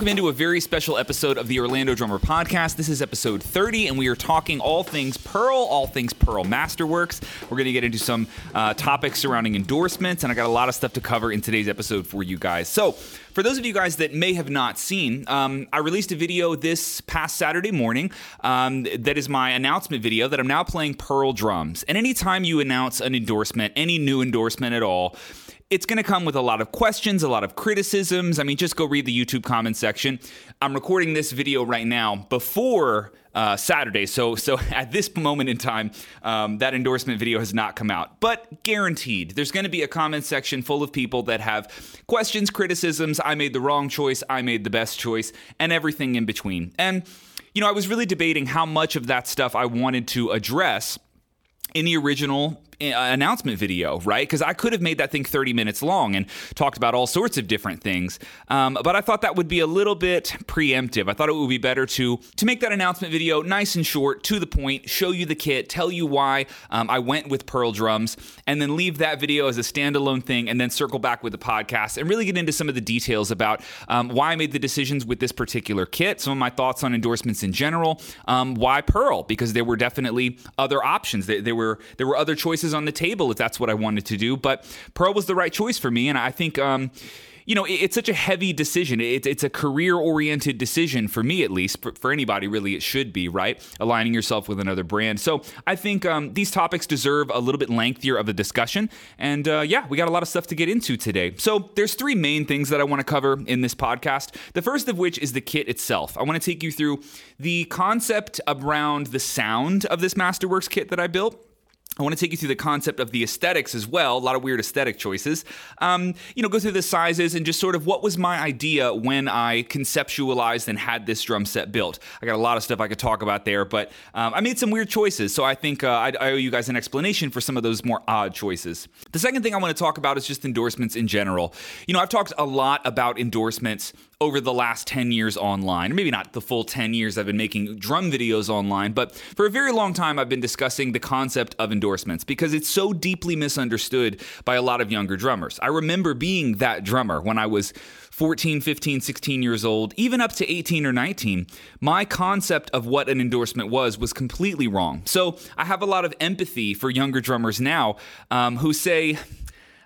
Welcome into a very special episode of the Orlando Drummer Podcast. This is episode 30, and we are talking all things Pearl, all things Pearl Masterworks. We're going to get into some uh, topics surrounding endorsements, and I got a lot of stuff to cover in today's episode for you guys. So, for those of you guys that may have not seen, um, I released a video this past Saturday morning um, that is my announcement video that I'm now playing Pearl drums. And anytime you announce an endorsement, any new endorsement at all, it's going to come with a lot of questions, a lot of criticisms. I mean, just go read the YouTube comment section. I'm recording this video right now before uh, Saturday, so so at this moment in time, um, that endorsement video has not come out. But guaranteed, there's going to be a comment section full of people that have questions, criticisms. I made the wrong choice. I made the best choice, and everything in between. And you know, I was really debating how much of that stuff I wanted to address in the original announcement video, right? Because I could have made that thing 30 minutes long and talked about all sorts of different things. Um, but I thought that would be a little bit preemptive. I thought it would be better to to make that announcement video nice and short, to the point, show you the kit, tell you why um, I went with Pearl drums, and then leave that video as a standalone thing, and then circle back with the podcast and really get into some of the details about um, why I made the decisions with this particular kit, some of my thoughts on endorsements in general, um, why Pearl because there were definitely other options. There, there were there were other choices on the table if that's what I wanted to do. But Pearl was the right choice for me, and I think. Um, you know, it's such a heavy decision. It's, a career oriented decision for me, at least. For, anybody, really, it should be, right? Aligning yourself with another brand. So I think um, these topics deserve a little bit lengthier of a discussion. And uh, yeah, we got a lot of stuff to get into today. So there's three main things that I want to cover in this podcast. The first of which is the kit itself. I want to take you through the concept around the sound of this Masterworks kit that I built I want to take you through the concept of the aesthetics as well. A lot of weird aesthetic choices. Um, you know, go through the sizes and just sort of what was my idea when I conceptualized and had this drum set built. I got a lot of stuff I could talk about there, but um, I made some weird choices. So I think uh, I, I owe you guys an explanation for some of those more odd choices. The second thing I want to talk about is just endorsements in general. You know, I've talked a lot about endorsements over the last 10 years online. Maybe not the full 10 years I've been making drum videos online, but for a very long time I've been discussing the concept of endorsements because it's so deeply misunderstood by a lot of younger drummers. I remember being that drummer when I was 14, 15, 16 years old, even up to 18 or 19, my concept of what an endorsement was was completely wrong. So I have a lot of empathy for younger drummers now um, who say,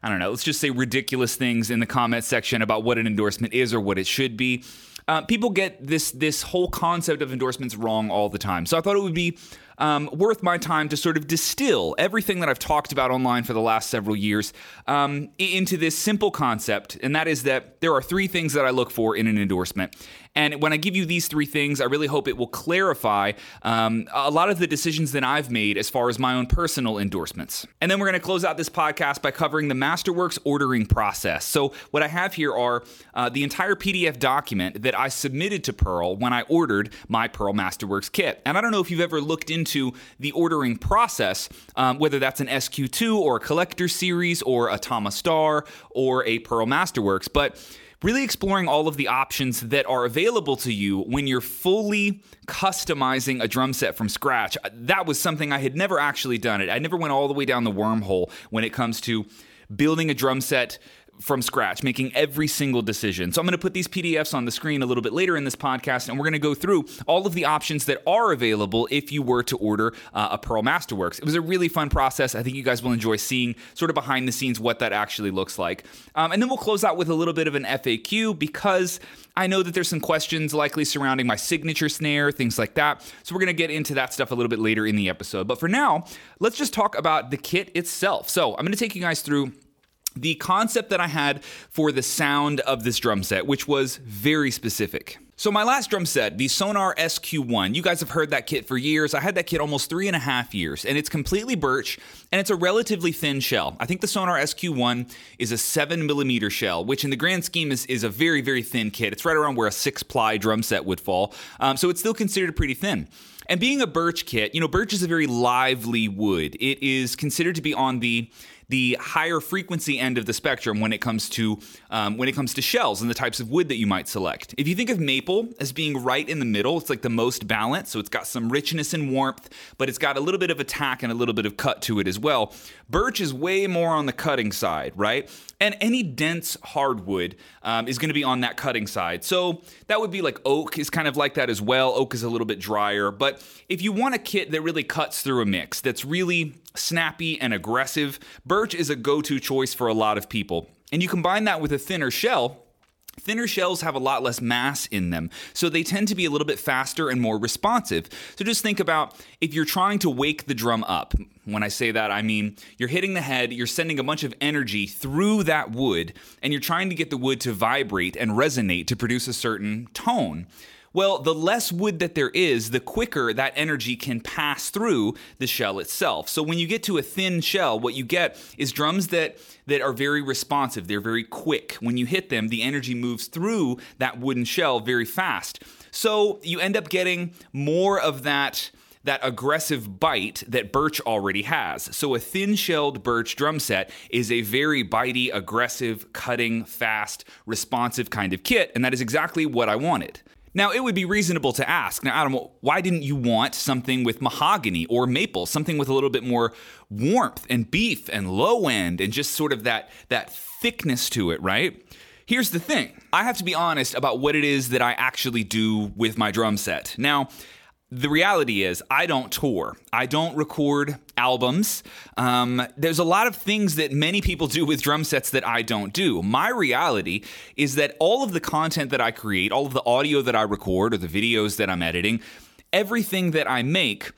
I don't know, let's just say ridiculous things in the comment section about what an endorsement is or what it should be. Uh, people get this this whole concept of endorsements wrong all the time. So I thought it would be um, worth my time to sort of distill everything that I've talked about online for the last several years um, into this simple concept, and that is that there are three things that I look for in an endorsement. And when I give you these three things, I really hope it will clarify um, a lot of the decisions that I've made as far as my own personal endorsements. And then we're going to close out this podcast by covering the Masterworks ordering process. So, what I have here are uh, the entire PDF document that I submitted to Pearl when I ordered my Pearl Masterworks kit. And I don't know if you've ever looked into the ordering process, um, whether that's an SQ2 or a collector series or a Tama Star or a Pearl Masterworks, but really exploring all of the options that are available to you when you're fully customizing a drum set from scratch. That was something I had never actually done it. I never went all the way down the wormhole when it comes to building a drum set from scratch, making every single decision. So I'm going to put these PDFs on the screen a little bit later in this podcast, and we're going to go through all of the options that are available if you were to order uh, a Pearl Masterworks. It was a really fun process. I think you guys will enjoy seeing sort of behind the scenes what that actually looks like. Um, and then we'll close out with a little bit of an FAQ because I know that there's some questions likely surrounding my signature snare, things like that. So we're going to get into that stuff a little bit later in the episode. But for now, let's just talk about the kit itself. So I'm going to take you guys through the concept that I had for the sound of this drum set, which was very specific. So, my last drum set, the Sonor SQ1, you guys have heard that kit for years. I had that kit almost three and a half years, and it's completely birch and it's a relatively thin shell. I think the Sonor SQ1 is a seven millimeter shell, which in the grand scheme is, is a very, very thin kit. It's right around where a six ply drum set would fall. Um, so, it's still considered pretty thin. And being a birch kit, you know, birch is a very lively wood. It is considered to be on the the higher frequency end of the spectrum when it comes to um, when it comes to shells and the types of wood that you might select. If you think of maple as being right in the middle, it's like the most balanced, so it's got some richness and warmth, but it's got a little bit of attack and a little bit of cut to it as well. Birch is way more on the cutting side, right? And any dense hardwood um, is going to be on that cutting side. So that would be like oak is kind of like that as well. Oak is a little bit drier, but if you want a kit that really cuts through a mix, that's really snappy and aggressive, birch is a go to choice for a lot of people. And you combine that with a thinner shell, Thinner shells have a lot less mass in them, so they tend to be a little bit faster and more responsive. So just think about if you're trying to wake the drum up. When I say that, I mean you're hitting the head, you're sending a bunch of energy through that wood, and you're trying to get the wood to vibrate and resonate to produce a certain tone. Well, the less wood that there is, the quicker that energy can pass through the shell itself. So when you get to a thin shell, what you get is drums that that are very responsive. They're very quick. When you hit them, the energy moves through that wooden shell very fast. So you end up getting more of that that aggressive bite that birch already has. So a thin-shelled birch drum set is a very bitey, aggressive, cutting, fast, responsive kind of kit, and that is exactly what I wanted. Now, it would be reasonable to ask, now, Adam, why didn't you want something with mahogany or maple, something with a little bit more warmth and beef and low end and just sort of that, that thickness to it, right? Here's the thing I have to be honest about what it is that I actually do with my drum set. Now, the reality is, I don't tour. I don't record albums. Um, there's a lot of things that many people do with drum sets that I don't do. My reality is that all of the content that I create, all of the audio that I record or the videos that I'm editing, everything that I make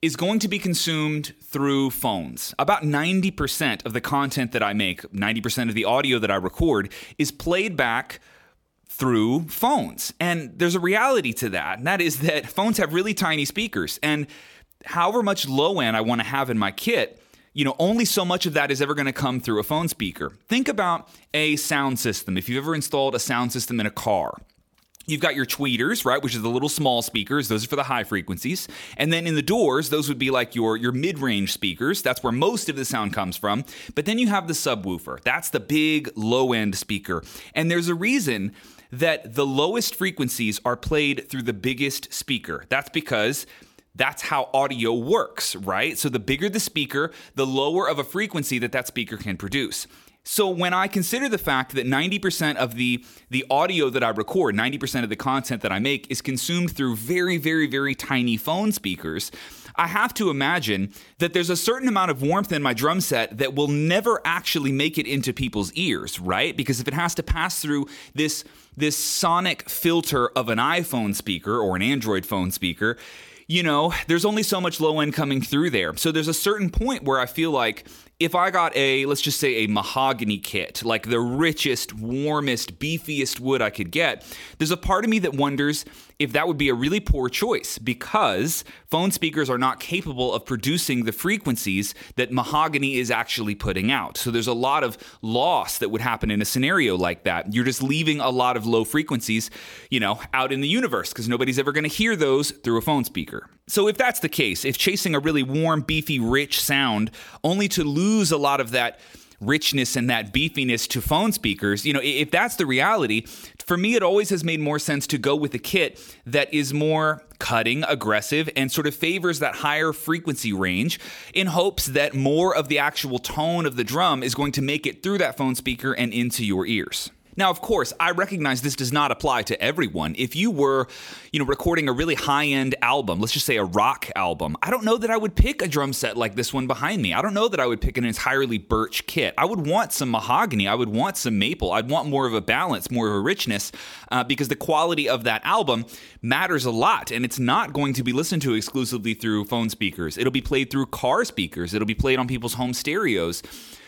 is going to be consumed through phones. About 90% of the content that I make, 90% of the audio that I record, is played back through phones. And there's a reality to that, and that is that phones have really tiny speakers. And however much low end I want to have in my kit, you know, only so much of that is ever going to come through a phone speaker. Think about a sound system. If you've ever installed a sound system in a car, You've got your tweeters, right, which is the little small speakers. Those are for the high frequencies. And then in the doors, those would be like your, your mid range speakers. That's where most of the sound comes from. But then you have the subwoofer. That's the big low end speaker. And there's a reason that the lowest frequencies are played through the biggest speaker. That's because that's how audio works, right? So the bigger the speaker, the lower of a frequency that that speaker can produce. So when I consider the fact that 90% of the the audio that I record, 90% of the content that I make is consumed through very very very tiny phone speakers, I have to imagine that there's a certain amount of warmth in my drum set that will never actually make it into people's ears, right? Because if it has to pass through this this sonic filter of an iPhone speaker or an Android phone speaker, you know, there's only so much low end coming through there. So there's a certain point where I feel like if I got a, let's just say a mahogany kit, like the richest, warmest, beefiest wood I could get, there's a part of me that wonders if that would be a really poor choice because phone speakers are not capable of producing the frequencies that mahogany is actually putting out. So there's a lot of loss that would happen in a scenario like that. You're just leaving a lot of low frequencies, you know, out in the universe because nobody's ever going to hear those through a phone speaker. So if that's the case, if chasing a really warm, beefy, rich sound only to lose a lot of that richness and that beefiness to phone speakers, you know, if that's the reality, for me, it always has made more sense to go with a kit that is more cutting, aggressive, and sort of favors that higher frequency range in hopes that more of the actual tone of the drum is going to make it through that phone speaker and into your ears. Now, of course, I recognize this does not apply to everyone. If you were, you know, recording a really high-end album, let's just say a rock album, I don't know that I would pick a drum set like this one behind me. I don't know that I would pick an entirely birch kit. I would want some mahogany. I would want some maple. I'd want more of a balance, more of a richness, uh, because the quality of that album matters a lot, and it's not going to be listened to exclusively through phone speakers. It'll be played through car speakers. It'll be played on people's home stereos.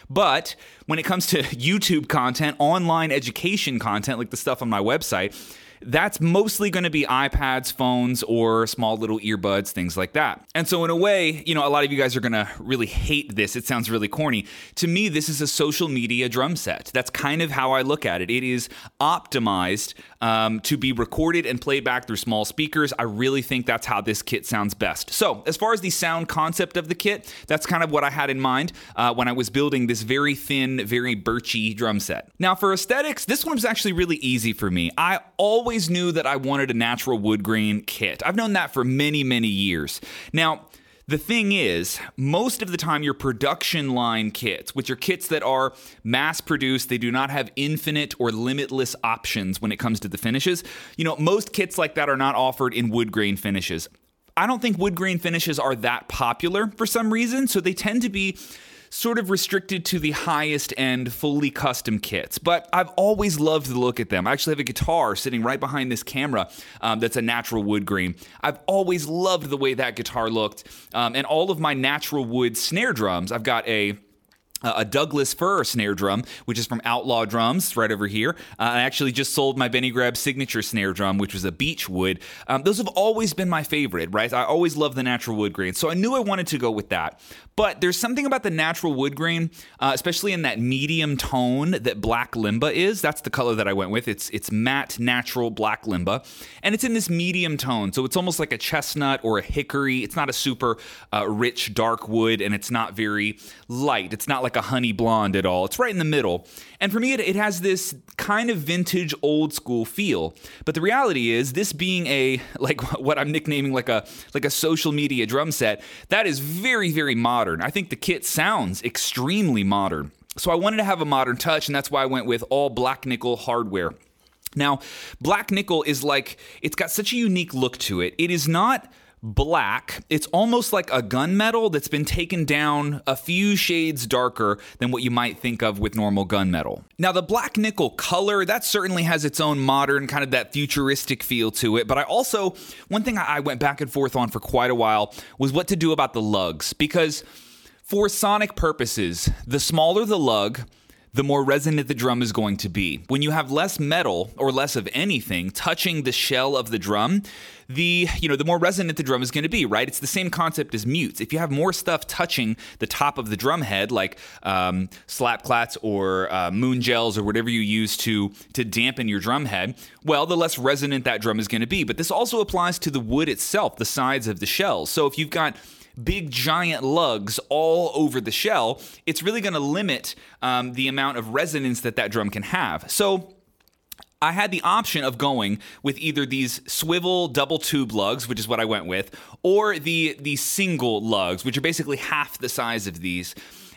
But when it comes to YouTube content, online education content, like the stuff on my website, that's mostly going to be iPads, phones, or small little earbuds, things like that. And so, in a way, you know, a lot of you guys are going to really hate this. It sounds really corny. To me, this is a social media drum set. That's kind of how I look at it. It is optimized um, to be recorded and played back through small speakers. I really think that's how this kit sounds best. So, as far as the sound concept of the kit, that's kind of what I had in mind uh, when I was building this very thin, very birchy drum set. Now, for aesthetics, this one was actually really easy for me. I always knew that I wanted a natural wood grain kit. I've known that for many, many years. Now, the thing is, most of the time, your production line kits, which are kits that are mass produced, they do not have infinite or limitless options when it comes to the finishes. You know, most kits like that are not offered in wood grain finishes. I don't think wood grain finishes are that popular for some reason, so they tend to be sort of restricted to the highest end fully custom kits, but I've always loved the look at them. I actually have a guitar sitting right behind this camera um, that's a natural wood grain. I've always loved the way that guitar looked, um, and all of my natural wood snare drums. I've got a a Douglas fir snare drum, which is from Outlaw Drums, right over here. Uh, I actually just sold my Benny Greb signature snare drum, which was a beech wood. Um, those have always been my favorite, right? I always love the natural wood grain, so I knew I wanted to go with that. But there's something about the natural wood grain, uh, especially in that medium tone that black limba is. That's the color that I went with. It's it's matte natural black limba, and it's in this medium tone, so it's almost like a chestnut or a hickory. It's not a super uh, rich dark wood, and it's not very light. It's not like a honey blonde at all. It's right in the middle. And for me, it, it has this kind of vintage old school feel. But the reality is, this being a like what I'm nicknaming like a like a social media drum set, that is very very modern. I think the kit sounds extremely modern. So I wanted to have a modern touch, and that's why I went with all black nickel hardware. Now, black nickel is like, it's got such a unique look to it. It is not black. It's almost like a gunmetal that's been taken down a few shades darker than what you might think of with normal gunmetal. Now, the black nickel color, that certainly has its own modern, kind of that futuristic feel to it. But I also, one thing I went back and forth on for quite a while was what to do about the lugs. Because for sonic purposes, the smaller the lug, the more resonant the drum is going to be. When you have less metal or less of anything touching the shell of the drum, the you know the more resonant the drum is going to be, right? It's the same concept as mutes. If you have more stuff touching the top of the drum head, like um, SlapKlatz or uh, moon gels or whatever you use to to dampen your drum head, well, the less resonant that drum is going to be. But this also applies to the wood itself, the sides of the shells. So if you've got big giant lugs all over the shell, it's really going to limit um, the amount of resonance that that drum can have. So I had the option of going with either these swivel double tube lugs, which is what I went with, or the the single lugs, which are basically half the size of these.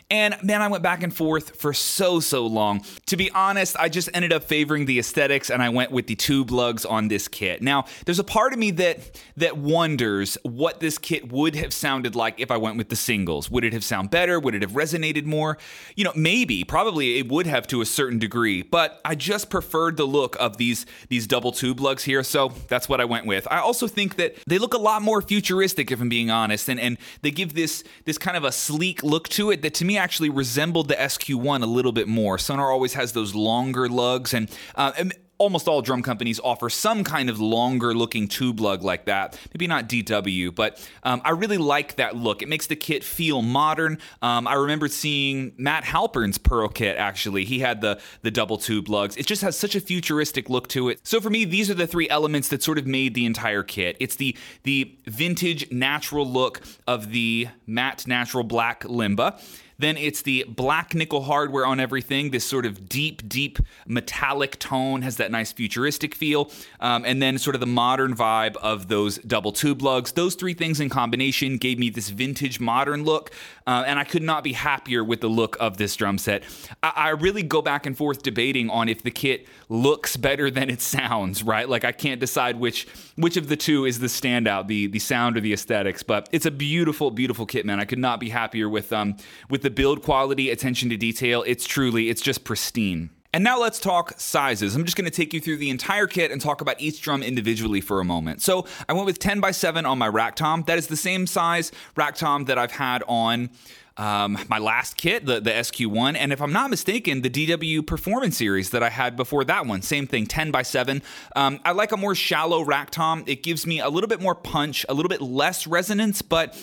And man, I went back and forth for so, so long. To be honest, I just ended up favoring the aesthetics and I went with the tube lugs on this kit. Now, there's a part of me that that wonders what this kit would have sounded like if I went with the singles. Would it have sound better? Would it have resonated more? You know, maybe, probably it would have to a certain degree, but I just preferred the look of these these double tube lugs here, so that's what I went with. I also think that they look a lot more futuristic if I'm being honest and and they give this this kind of a sleek look to it that to me actually resembled the SQ1 a little bit more. Sonor always has those longer lugs, and, uh, and almost all drum companies offer some kind of longer looking tube lug like that. Maybe not DW, but um, I really like that look. It makes the kit feel modern. Um, I remember seeing Matt Halpern's Pearl kit actually. He had the the double tube lugs. It just has such a futuristic look to it. So for me, these are the three elements that sort of made the entire kit. It's the the vintage natural look of the matte natural black limba. Then it's the black nickel hardware on everything. This sort of deep, deep metallic tone has that nice futuristic feel. Um, and then sort of the modern vibe of those double tube lugs. Those three things in combination gave me this vintage modern look. Uh, and I could not be happier with the look of this drum set. I, I really go back and forth debating on if the kit looks better than it sounds, right? Like I can't decide which which of the two is the standout, the the sound or the aesthetics. But it's a beautiful, beautiful kit, man. I could not be happier with um with the build quality, attention to detail, it's truly, it's just pristine. And now let's talk sizes. I'm just going to take you through the entire kit and talk about each drum individually for a moment. So I went with 10 by 7 on my rack tom. That is the same size rack tom that I've had on um, my last kit, the, the SQ1, and if I'm not mistaken, the DW Performance Series that I had before that one. Same thing, 10 by 7. Um, I like a more shallow rack tom. It gives me a little bit more punch, a little bit less resonance, but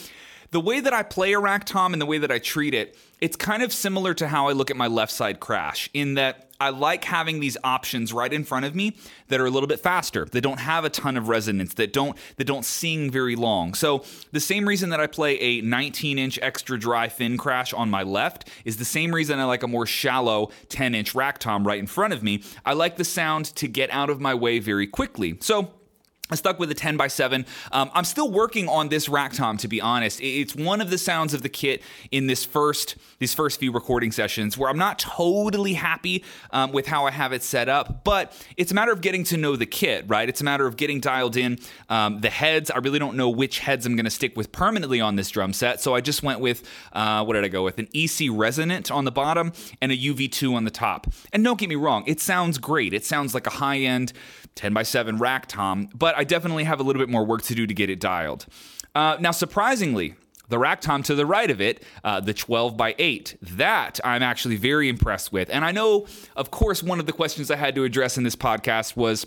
the way that I play a rack tom and the way that I treat it, it's kind of similar to how I look at my left side crash in that I like having these options right in front of me that are a little bit faster, that don't have a ton of resonance, that don't that don't sing very long. So the same reason that I play a 19-inch extra dry thin crash on my left is the same reason I like a more shallow 10-inch rack tom right in front of me. I like the sound to get out of my way very quickly. So I stuck with a 10 by 7. Um, I'm still working on this rack tom, to be honest. It's one of the sounds of the kit in this first these first few recording sessions where I'm not totally happy um, with how I have it set up, but it's a matter of getting to know the kit, right? It's a matter of getting dialed in. Um, the heads, I really don't know which heads I'm going to stick with permanently on this drum set, so I just went with uh, what did I go with? An EC Resonant on the bottom and a UV2 on the top. And don't get me wrong, it sounds great. It sounds like a high end 10 by 7 rack tom, but I definitely have a little bit more work to do to get it dialed. Uh, now, surprisingly, the rack tom to the right of it, uh, the 12 by 8. That I'm actually very impressed with. And I know, of course, one of the questions I had to address in this podcast was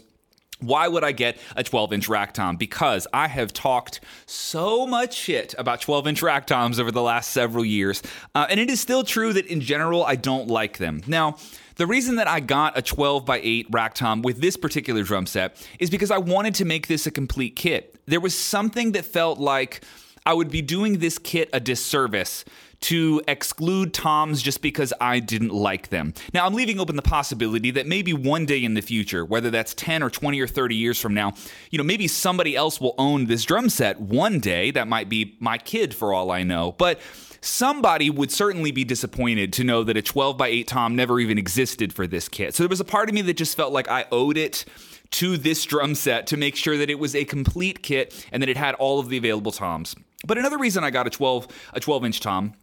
why would I get a 12 inch rack tom? Because I have talked so much shit about 12 inch rack toms over the last several years. Uh, and it is still true that in general, I don't like them. Now, the reason that I got a 12 by 8 rack tom with this particular drum set is because I wanted to make this a complete kit. There was something that felt like I would be doing this kit a disservice to exclude toms just because I didn't like them. Now, I'm leaving open the possibility that maybe one day in the future, whether that's 10 or 20 or 30 years from now, you know, maybe somebody else will own this drum set one day. That might be my kid for all I know. But somebody would certainly be disappointed to know that a 12 by 8 tom never even existed for this kit. So there was a part of me that just felt like I owed it to this drum set to make sure that it was a complete kit and that it had all of the available toms. But another reason I got a 12 a 12 inch tom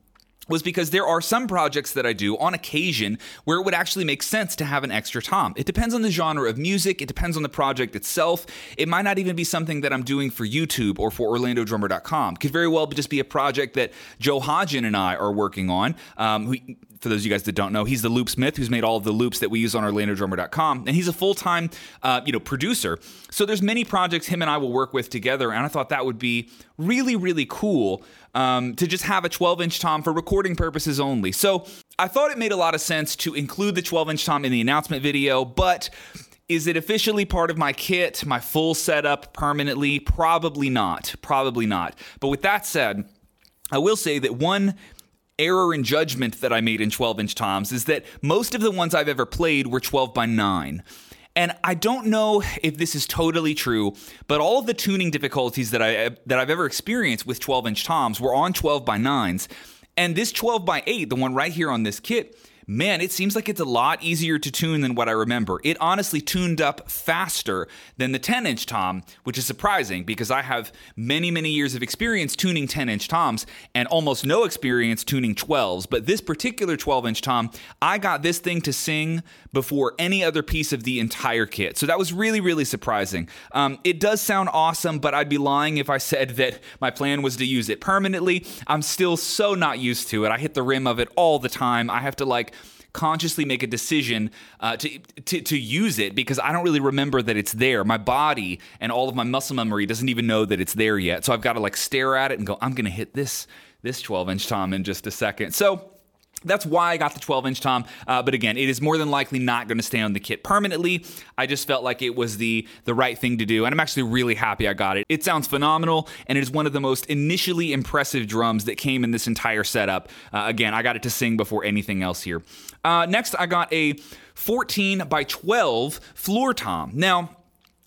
was because there are some projects that I do on occasion where it would actually make sense to have an extra tom. It depends on the genre of music, it depends on the project itself. It might not even be something that I'm doing for YouTube or for OrlandoDrummer.com. Could very well just be a project that Joe Hodgen and I are working on. Um, who, for those of you guys that don't know, he's the Loop Smith who's made all of the loops that we use on OrlandoDrummer.com, and he's a full-time, uh, you know, producer. So there's many projects him and I will work with together, and I thought that would be really, really cool um, to just have a 12-inch tom for recording purposes only. So I thought it made a lot of sense to include the 12-inch tom in the announcement video, but is it officially part of my kit, my full setup permanently? Probably not. Probably not. But with that said, I will say that one error in judgment that I made in 12 inch toms is that most of the ones I've ever played were 12 by 9. And I don't know if this is totally true, but all of the tuning difficulties that I that I've ever experienced with 12 inch toms were on 12 by 9s. And this 12 by 8, the one right here on this kit, man, it seems like it's a lot easier to tune than what I remember. It honestly tuned up faster than the 10 inch tom, which is surprising because I have many, many years of experience tuning 10 inch toms and almost no experience tuning 12s. But this particular 12 inch tom, I got this thing to sing before any other piece of the entire kit. So that was really, really surprising. Um, it does sound awesome, but I'd be lying if I said that my plan was to use it permanently. I'm still so not used to it. I hit the rim of it all the time. I have to like, consciously make a decision uh, to, to, to use it because I don't really remember that it's there. My body and all of my muscle memory doesn't even know that it's there yet. So I've got to like stare at it and go, I'm going to hit this this 12 inch tom in just a second. So that's why I got the 12 inch tom. Uh, but again, it is more than likely not going to stay on the kit permanently. I just felt like it was the the right thing to do, and I'm actually really happy I got it. It sounds phenomenal, and it is one of the most initially impressive drums that came in this entire setup. Uh, again, I got it to sing before anything else here. Uh, next, I got a 14 by 12 floor tom. Now.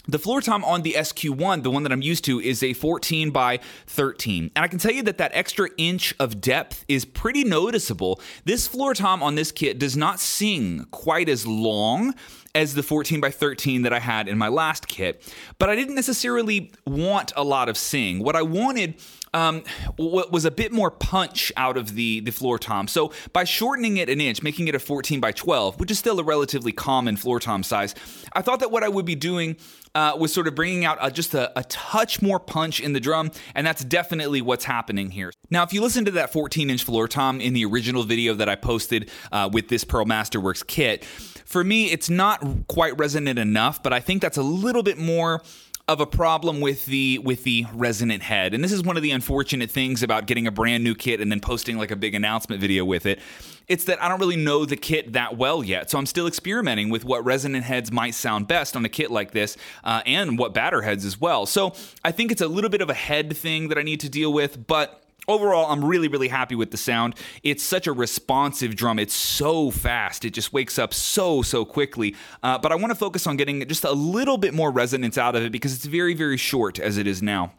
The floor tom on the SQ1, the one that I'm used to, is a 14 by 13. And I can tell you that that extra inch of depth is pretty noticeable. This floor tom on this kit does not sing quite as long as the 14 by 13 that I had in my last kit, but I didn't necessarily want a lot of sing. What I wanted um, was a bit more punch out of the the floor tom. So by shortening it an inch, making it a 14 by 12, which is still a relatively common floor tom size, I thought that what I would be doing uh, was sort of bringing out a, just a, a, touch more punch in the drum, and that's definitely what's happening here. Now, if you listen to that 14 inch floor tom in the original video that I posted uh, with this Pearl Masterworks kit, for me, it's not quite resonant enough, but I think that's a little bit more of a problem with the with the resonant head. And this is one of the unfortunate things about getting a brand new kit and then posting like a big announcement video with it. It's that I don't really know the kit that well yet. So I'm still experimenting with what resonant heads might sound best on a kit like this uh, and what batter heads as well. So I think it's a little bit of a head thing that I need to deal with, but overall, I'm really, really happy with the sound. It's such a responsive drum. It's so fast. It just wakes up so, so quickly. Uh, but I want to focus on getting just a little bit more resonance out of it because it's very, very short as it is now.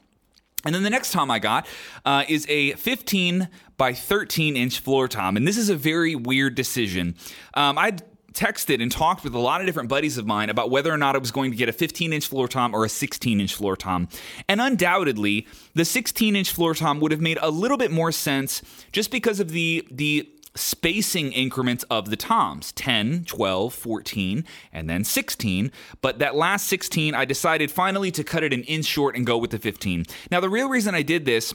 And then the next tom I got uh, is a 15 by 13 inch floor tom. And this is a very weird decision. Um, I texted and talked with a lot of different buddies of mine about whether or not I was going to get a 15 inch floor tom or a 16 inch floor tom. And undoubtedly, the 16 inch floor tom would have made a little bit more sense just because of the, the spacing increments of the toms 10, 12, 14, and then 16. But that last 16, I decided finally to cut it an inch short and go with the 15. Now, the real reason I did this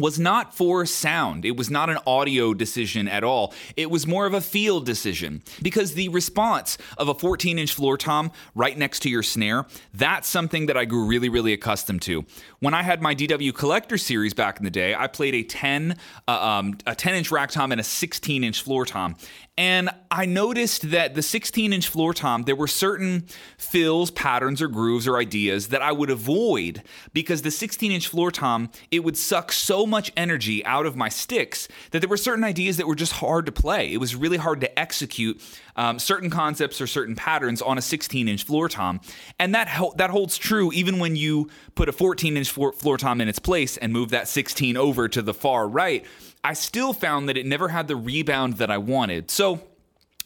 was not for sound. It was not an audio decision at all. It was more of a feel decision because the response of a 14 inch floor tom right next to your snare, that's something that I grew really, really accustomed to. When I had my DW Collector series back in the day, I played a 10, uh, um, a 10 inch rack tom and a 16 inch floor tom. And I noticed that the 16 inch floor tom, there were certain fills, patterns, or grooves or ideas that I would avoid because the 16 inch floor tom, it would suck so much energy out of my sticks that there were certain ideas that were just hard to play. It was really hard to execute um, certain concepts or certain patterns on a 16 inch floor tom. And that, ho- that holds true even when you put a 14 inch floor, floor tom in its place and move that 16 over to the far right I still found that it never had the rebound that I wanted. So,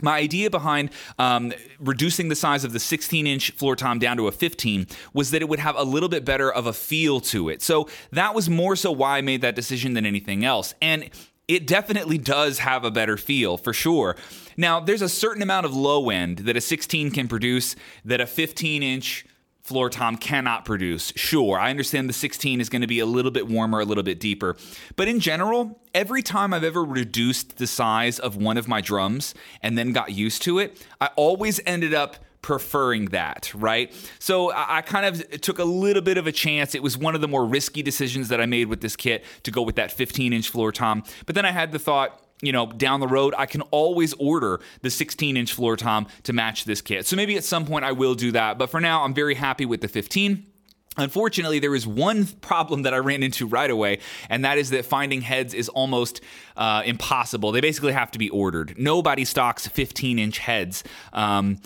my idea behind um, reducing the size of the 16 inch floor tom down to a 15 was that it would have a little bit better of a feel to it. So that was more so why I made that decision than anything else. And it definitely does have a better feel for sure. Now, there's a certain amount of low end that a 16 can produce that a 15 inch floor tom cannot produce. Sure, I understand the 16 is going to be a little bit warmer, a little bit deeper. But in general, every time I've ever reduced the size of one of my drums and then got used to it, I always ended up preferring that, right? So I, kind of took a little bit of a chance. It was one of the more risky decisions that I made with this kit to go with that 15 inch floor tom. But then I had the thought, you know, down the road, I can always order the 16 inch floor tom to match this kit. So maybe at some point I will do that. But for now, I'm very happy with the 15. Unfortunately, there is one problem that I ran into right away, and that is that finding heads is almost uh, impossible. They basically have to be ordered. Nobody stocks 15 inch heads. Um,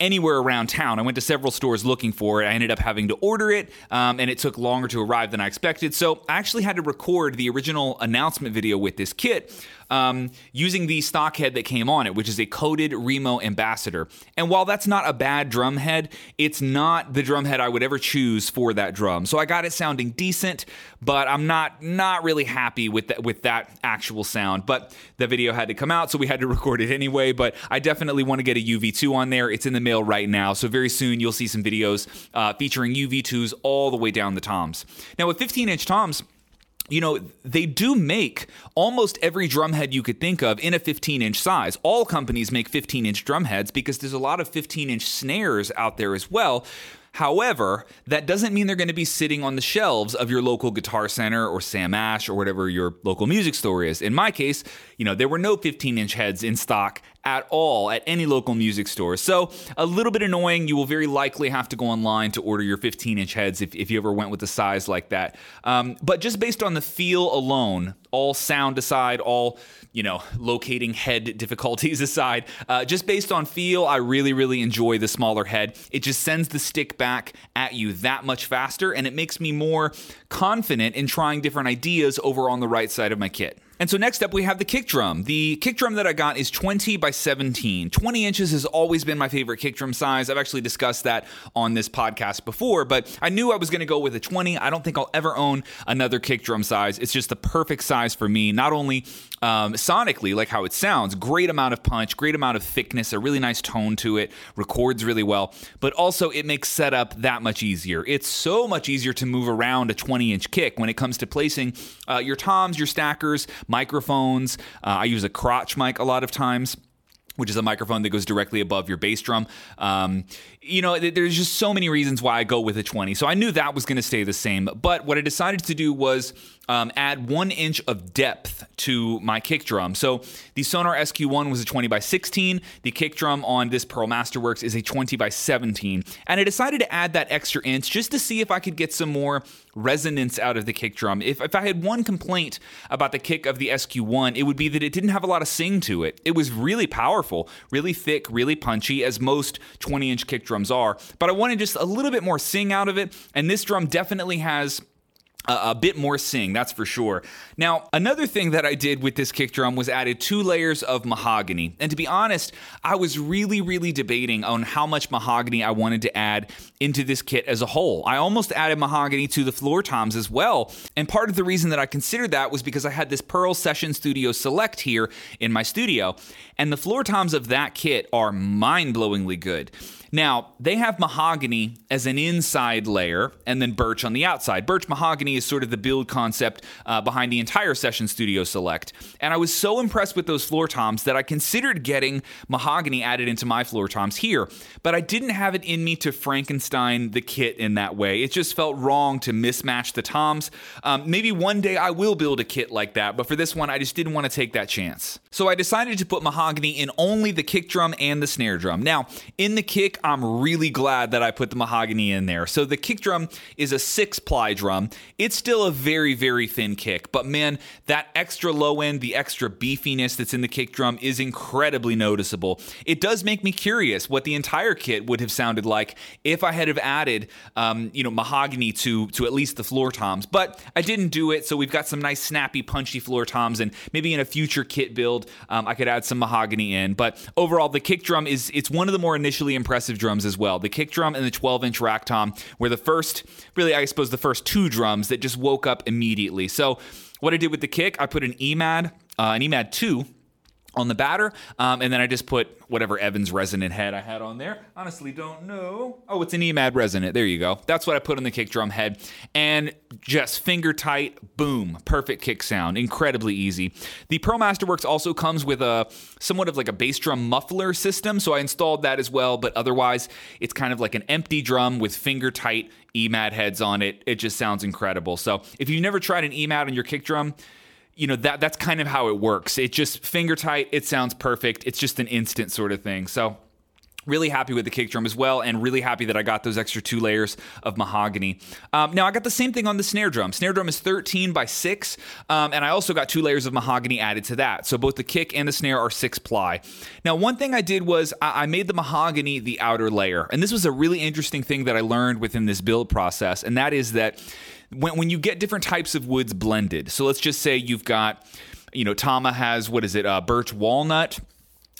anywhere around town. I went to several stores looking for it. I ended up having to order it, um, and it took longer to arrive than I expected. So I actually had to record the original announcement video with this kit um, using the stock head that came on it, which is a coated Remo Ambassador. And while that's not a bad drum head, it's not the drum head I would ever choose for that drum. So I got it sounding decent, but I'm not not really happy with that with that actual sound. But the video had to come out, so we had to record it anyway. But I definitely want to get a UV2 on there. It's in the mail right now, so very soon you'll see some videos uh, featuring UV2s all the way down the toms. Now with 15 inch toms you know, they do make almost every drumhead you could think of in a 15 inch size. All companies make 15 inch drumheads because there's a lot of 15 inch snares out there as well. However, that doesn't mean they're going to be sitting on the shelves of your local Guitar Center or Sam Ash or whatever your local music store is. In my case, you know, there were no 15 inch heads in stock at all at any local music store. So, a little bit annoying. You will very likely have to go online to order your 15 inch heads if, if you ever went with a size like that. Um, but just based on the feel alone, all sound aside, all you know, locating head difficulties aside, uh, just based on feel, I really, really enjoy the smaller head. It just sends the stick back at you that much faster, and it makes me more confident in trying different ideas over on the right side of my kit. And so next up we have the kick drum. The kick drum that I got is 20 by 17. 20 inches has always been my favorite kick drum size. I've actually discussed that on this podcast before, but I knew I was going to go with a 20. I don't think I'll ever own another kick drum size. It's just the perfect size for me, not only um, sonically, like how it sounds, great amount of punch, great amount of thickness, a really nice tone to it, records really well, but also it makes setup that much easier. It's so much easier to move around a 20 inch kick when it comes to placing uh, your toms, your stackers, microphones. Uh, I use a crotch mic a lot of times which is a microphone that goes directly above your bass drum. Um, you know, there's just so many reasons why I go with a 20. So I knew that was going to stay the same. But what I decided to do was um, add one inch of depth to my kick drum. So the Sonor SQ1 was a 20 by 16. The kick drum on this Pearl Masterworks is a 20 by 17. And I decided to add that extra inch just to see if I could get some more resonance out of the kick drum. If, if I had one complaint about the kick of the SQ1, it would be that it didn't have a lot of sing to it. It was really powerful, really thick, really punchy, as most 20 inch kick drums are. But I wanted just a little bit more sing out of it. And this drum definitely has a, a bit more sing, that's for sure. Now, another thing that I did with this kick drum was added two layers of mahogany. And to be honest, I was really, really debating on how much mahogany I wanted to add into this kit as a whole. I almost added mahogany to the floor toms as well. And part of the reason that I considered that was because I had this Pearl Session Studio Select here in my studio. And the floor toms of that kit are mind blowingly good. Now, they have mahogany as an inside layer and then birch on the outside. Birch mahogany is sort of the build concept uh, behind the entire Session Studio Select. And I was so impressed with those floor toms that I considered getting mahogany added into my floor toms here, but I didn't have it in me to Frankenstein the kit in that way. It just felt wrong to mismatch the toms. Um, maybe one day I will build a kit like that, but for this one, I just didn't want to take that chance. So I decided to put mahogany in only the kick drum and the snare drum. Now, in the kick, I'm really glad that I put the mahogany in there. So the kick drum is a six ply drum. It's still a very, very thin kick, but man, that extra low end, the extra beefiness that's in the kick drum is incredibly noticeable. It does make me curious what the entire kit would have sounded like if I had have added, um, you know, mahogany to to at least the floor toms, but I didn't do it. So we've got some nice snappy, punchy floor toms, and maybe in a future kit build, um, I could add some mahogany in. But overall, the kick drum is it's one of the more initially impressive drums as well. The kick drum and the 12 inch rack tom were the first, really, I suppose, the first two drums that just woke up immediately. So, what I did with the kick, I put an EMAD, uh, an EMAD 2 on the batter, um, and then I just put whatever Evans resonant head I had on there. Honestly, don't know. Oh, it's an EMAD resonant. There you go. That's what I put on the kick drum head, and just finger tight, boom, perfect kick sound. Incredibly easy. The Pearl Masterworks also comes with a somewhat of like a bass drum muffler system, so I installed that as well. But otherwise, it's kind of like an empty drum with finger tight EMAD heads on it. It just sounds incredible. So if you've never tried an EMAD on your kick drum, you know that that's kind of how it works. It just finger tight. It sounds perfect. It's just an instant sort of thing. So Really happy with the kick drum as well, and really happy that I got those extra two layers of mahogany. Um, now, I got the same thing on the snare drum. Snare drum is 13 by 6, um, and I also got two layers of mahogany added to that. So both the kick and the snare are 6 ply. Now, one thing I did was I, I made the mahogany the outer layer, and this was a really interesting thing that I learned within this build process, and that is that when, when you get different types of woods blended, so let's just say you've got, you know, Tama has, what is it, uh, birch walnut.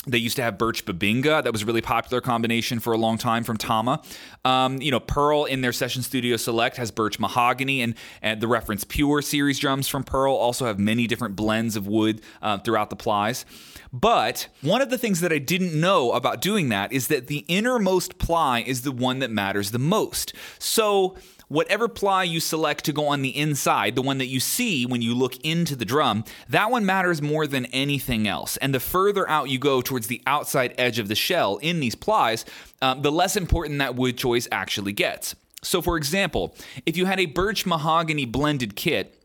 They used to have birch bubinga. That was a really popular combination for a long time from Tama. Um, you know, Pearl in their Session Studio Select has birch mahogany, and, and the reference Pure series drums from Pearl also have many different blends of wood uh, throughout the plies. But one of the things that I didn't know about doing that is that the innermost ply is the one that matters the most. So whatever ply you select to go on the inside, the one that you see when you look into the drum, that one matters more than anything else. And the further out you go towards the outside edge of the shell in these plies, um, the less important that wood choice actually gets. So, for example, if you had a birch mahogany blended kit,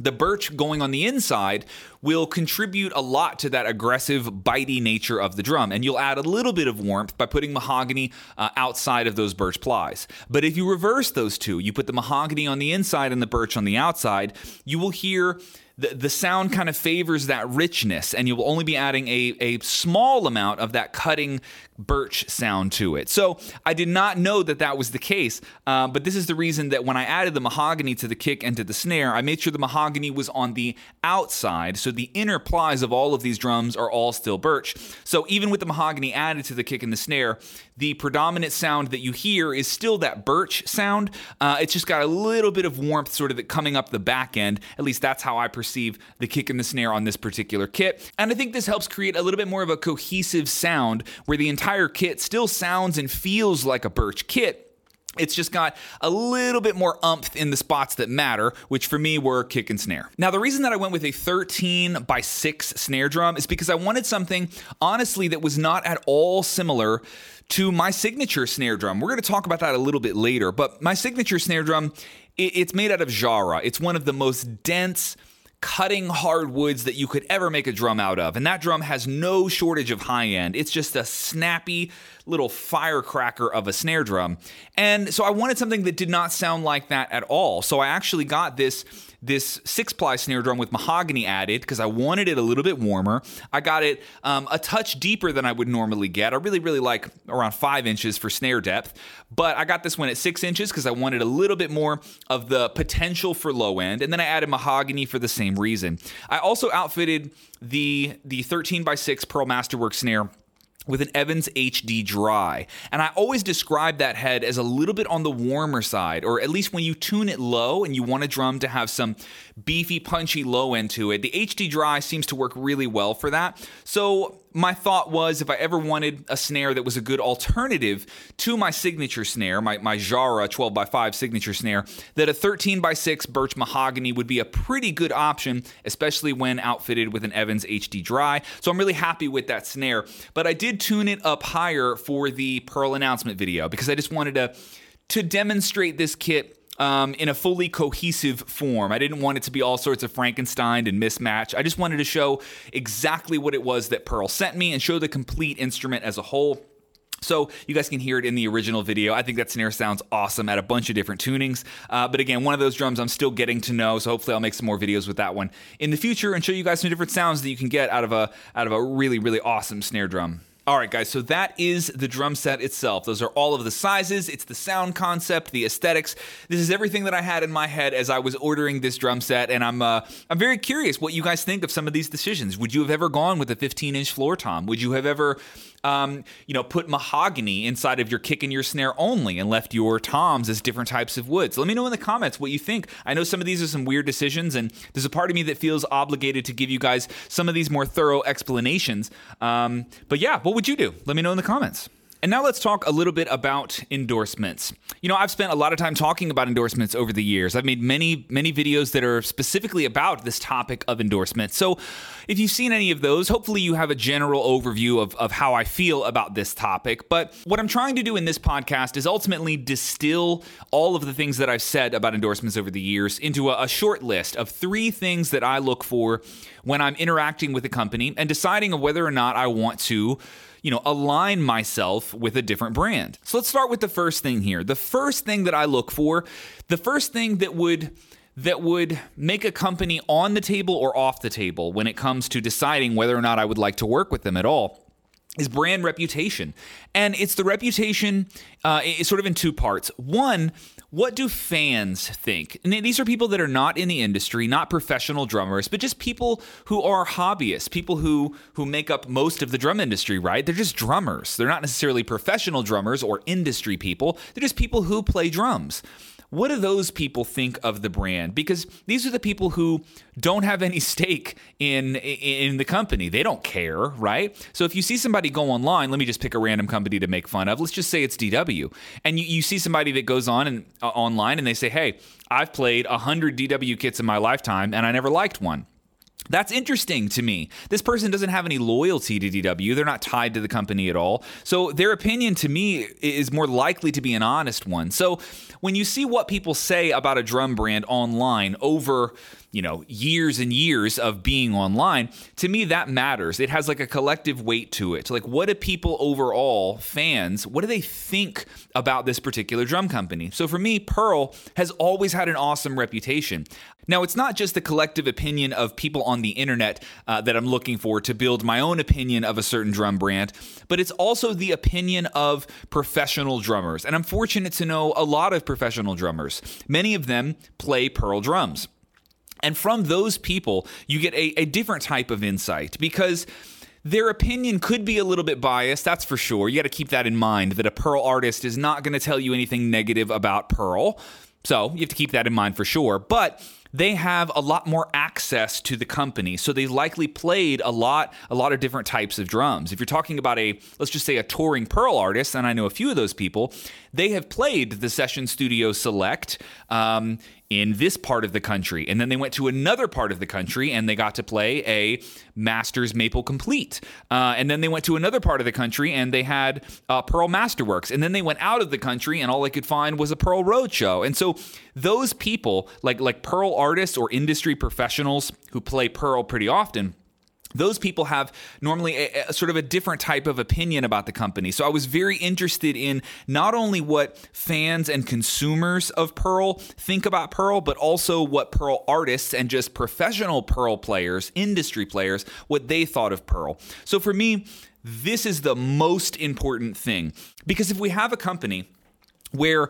the birch going on the inside will contribute a lot to that aggressive, bitey nature of the drum. And you'll add a little bit of warmth by putting mahogany uh, outside of those birch plies. But if you reverse those two, you put the mahogany on the inside and the birch on the outside, you will hear the, the sound kind of favors that richness, and you'll only be adding a, a small amount of that cutting birch sound to it. So I did not know that that was the case, uh, but this is the reason that when I added the mahogany to the kick and to the snare, I made sure the mahogany was on the outside, so the inner plies of all of these drums are all still birch. So even with the mahogany added to the kick and the snare, the predominant sound that you hear is still that birch sound. Uh, it's just got a little bit of warmth sort of coming up the back end. At least that's how I perceive the kick and the snare on this particular kit. And I think this helps create a little bit more of a cohesive sound where the entire kit still sounds and feels like a birch kit it's just got a little bit more umph in the spots that matter, which for me were kick and snare. Now, the reason that I went with a 13 by 6 snare drum is because I wanted something, honestly, that was not at all similar to my signature snare drum. We're going to talk about that a little bit later, but my signature snare drum, it's made out of Jarrah. It's one of the most dense, cutting hardwoods that you could ever make a drum out of. And that drum has no shortage of high end. It's just a snappy little firecracker of a snare drum. And so I wanted something that did not sound like that at all. So I actually got this this six ply snare drum with mahogany added because I wanted it a little bit warmer. I got it um, a touch deeper than I would normally get. I really, really like around five inches for snare depth, but I got this one at six inches because I wanted a little bit more of the potential for low end. And then I added mahogany for the same reason. I also outfitted the the 13 by 6 Pearl Masterwork snare with an Evans HD dry. And I always describe that head as a little bit on the warmer side, or at least when you tune it low and you want a drum to have some beefy, punchy low end to it, the HD dry seems to work really well for that. So my thought was if I ever wanted a snare that was a good alternative to my signature snare, my, my Jarrah 12 by 5 signature snare, that a 13 by 6 birch mahogany would be a pretty good option, especially when outfitted with an Evans HD dry. So I'm really happy with that snare. But I did tune it up higher for the Pearl announcement video because I just wanted to to demonstrate this kit um, in a fully cohesive form. I didn't want it to be all sorts of Frankenstein and mismatch. I just wanted to show exactly what it was that Pearl sent me and show the complete instrument as a whole. So you guys can hear it in the original video. I think that snare sounds awesome at a bunch of different tunings. Uh, but again, one of those drums I'm still getting to know. So hopefully I'll make some more videos with that one in the future and show you guys some different sounds that you can get out of a out of a really really awesome snare drum. All right, guys, so that is the drum set itself. Those are all of the sizes, it's the sound concept, the aesthetics. This is everything that I had in my head as I was ordering this drum set, and I'm uh, I'm very curious what you guys think of some of these decisions. Would you have ever gone with a 15 inch floor tom? Would you have ever um, you know, put mahogany inside of your kick and your snare only and left your toms as different types of woods. Let me know in the comments what you think. I know some of these are some weird decisions, and there's a part of me that feels obligated to give you guys some of these more thorough explanations. Um, but yeah, what would you do? Let me know in the comments. And now let's talk a little bit about endorsements. You know, I've spent a lot of time talking about endorsements over the years. I've made many, many videos that are specifically about this topic of endorsements. So if you've seen any of those, hopefully you have a general overview of, of how I feel about this topic. But what I'm trying to do in this podcast is ultimately distill all of the things that I've said about endorsements over the years into a, a short list of three things that I look for when I'm interacting with a company and deciding whether or not I want to you know, align myself with a different brand. So let's start with the first thing here. The first thing that I look for, the first thing that would that would make a company on the table or off the table when it comes to deciding whether or not I would like to work with them at all is brand reputation. And it's the reputation uh, sort of in two parts. One, what do fans think? And these are people that are not in the industry, not professional drummers, but just people who are hobbyists, people who who make up most of the drum industry, right? They're just drummers. They're not necessarily professional drummers or industry people. They're just people who play drums. What do those people think of the brand? Because these are the people who don't have any stake in in the company. They don't care, right? So if you see somebody go online, let me just pick a random company to make fun of. Let's just say it's DW, and you, you see somebody that goes on and uh, online and they say, "Hey, I've played hundred DW kits in my lifetime, and I never liked one." That's interesting to me. This person doesn't have any loyalty to DW. They're not tied to the company at all. So their opinion to me is more likely to be an honest one. So when you see what people say about a drum brand online over you know, years and years of being online, to me that matters. It has like a collective weight to it. Like what do people overall, fans, what do they think about this particular drum company? So for me, Pearl has always had an awesome reputation. Now, it's not just the collective opinion of people on the internet uh, that I'm looking for to build my own opinion of a certain drum brand, but it's also the opinion of professional drummers. And I'm fortunate to know a lot of professional drummers. Many of them play Pearl drums. And from those people, you get a, a different type of insight because their opinion could be a little bit biased, that's for sure. You got to keep that in mind that a Pearl artist is not going to tell you anything negative about Pearl. So you have to keep that in mind for sure. But they have a lot more access to the company so they likely played a lot a lot of different types of drums if you're talking about a let's just say a touring pearl artist and i know a few of those people they have played the session studio select um, in this part of the country. And then they went to another part of the country and they got to play a Masters Maple Complete. Uh, and then they went to another part of the country and they had uh, Pearl Masterworks. And then they went out of the country and all they could find was a Pearl Roadshow. And so those people, like like Pearl artists or industry professionals who play Pearl pretty often those people have normally a, a, sort of a different type of opinion about the company. So I was very interested in not only what fans and consumers of Pearl think about Pearl, but also what Pearl artists and just professional Pearl players, industry players, what they thought of Pearl. So for me, this is the most important thing because if we have a company where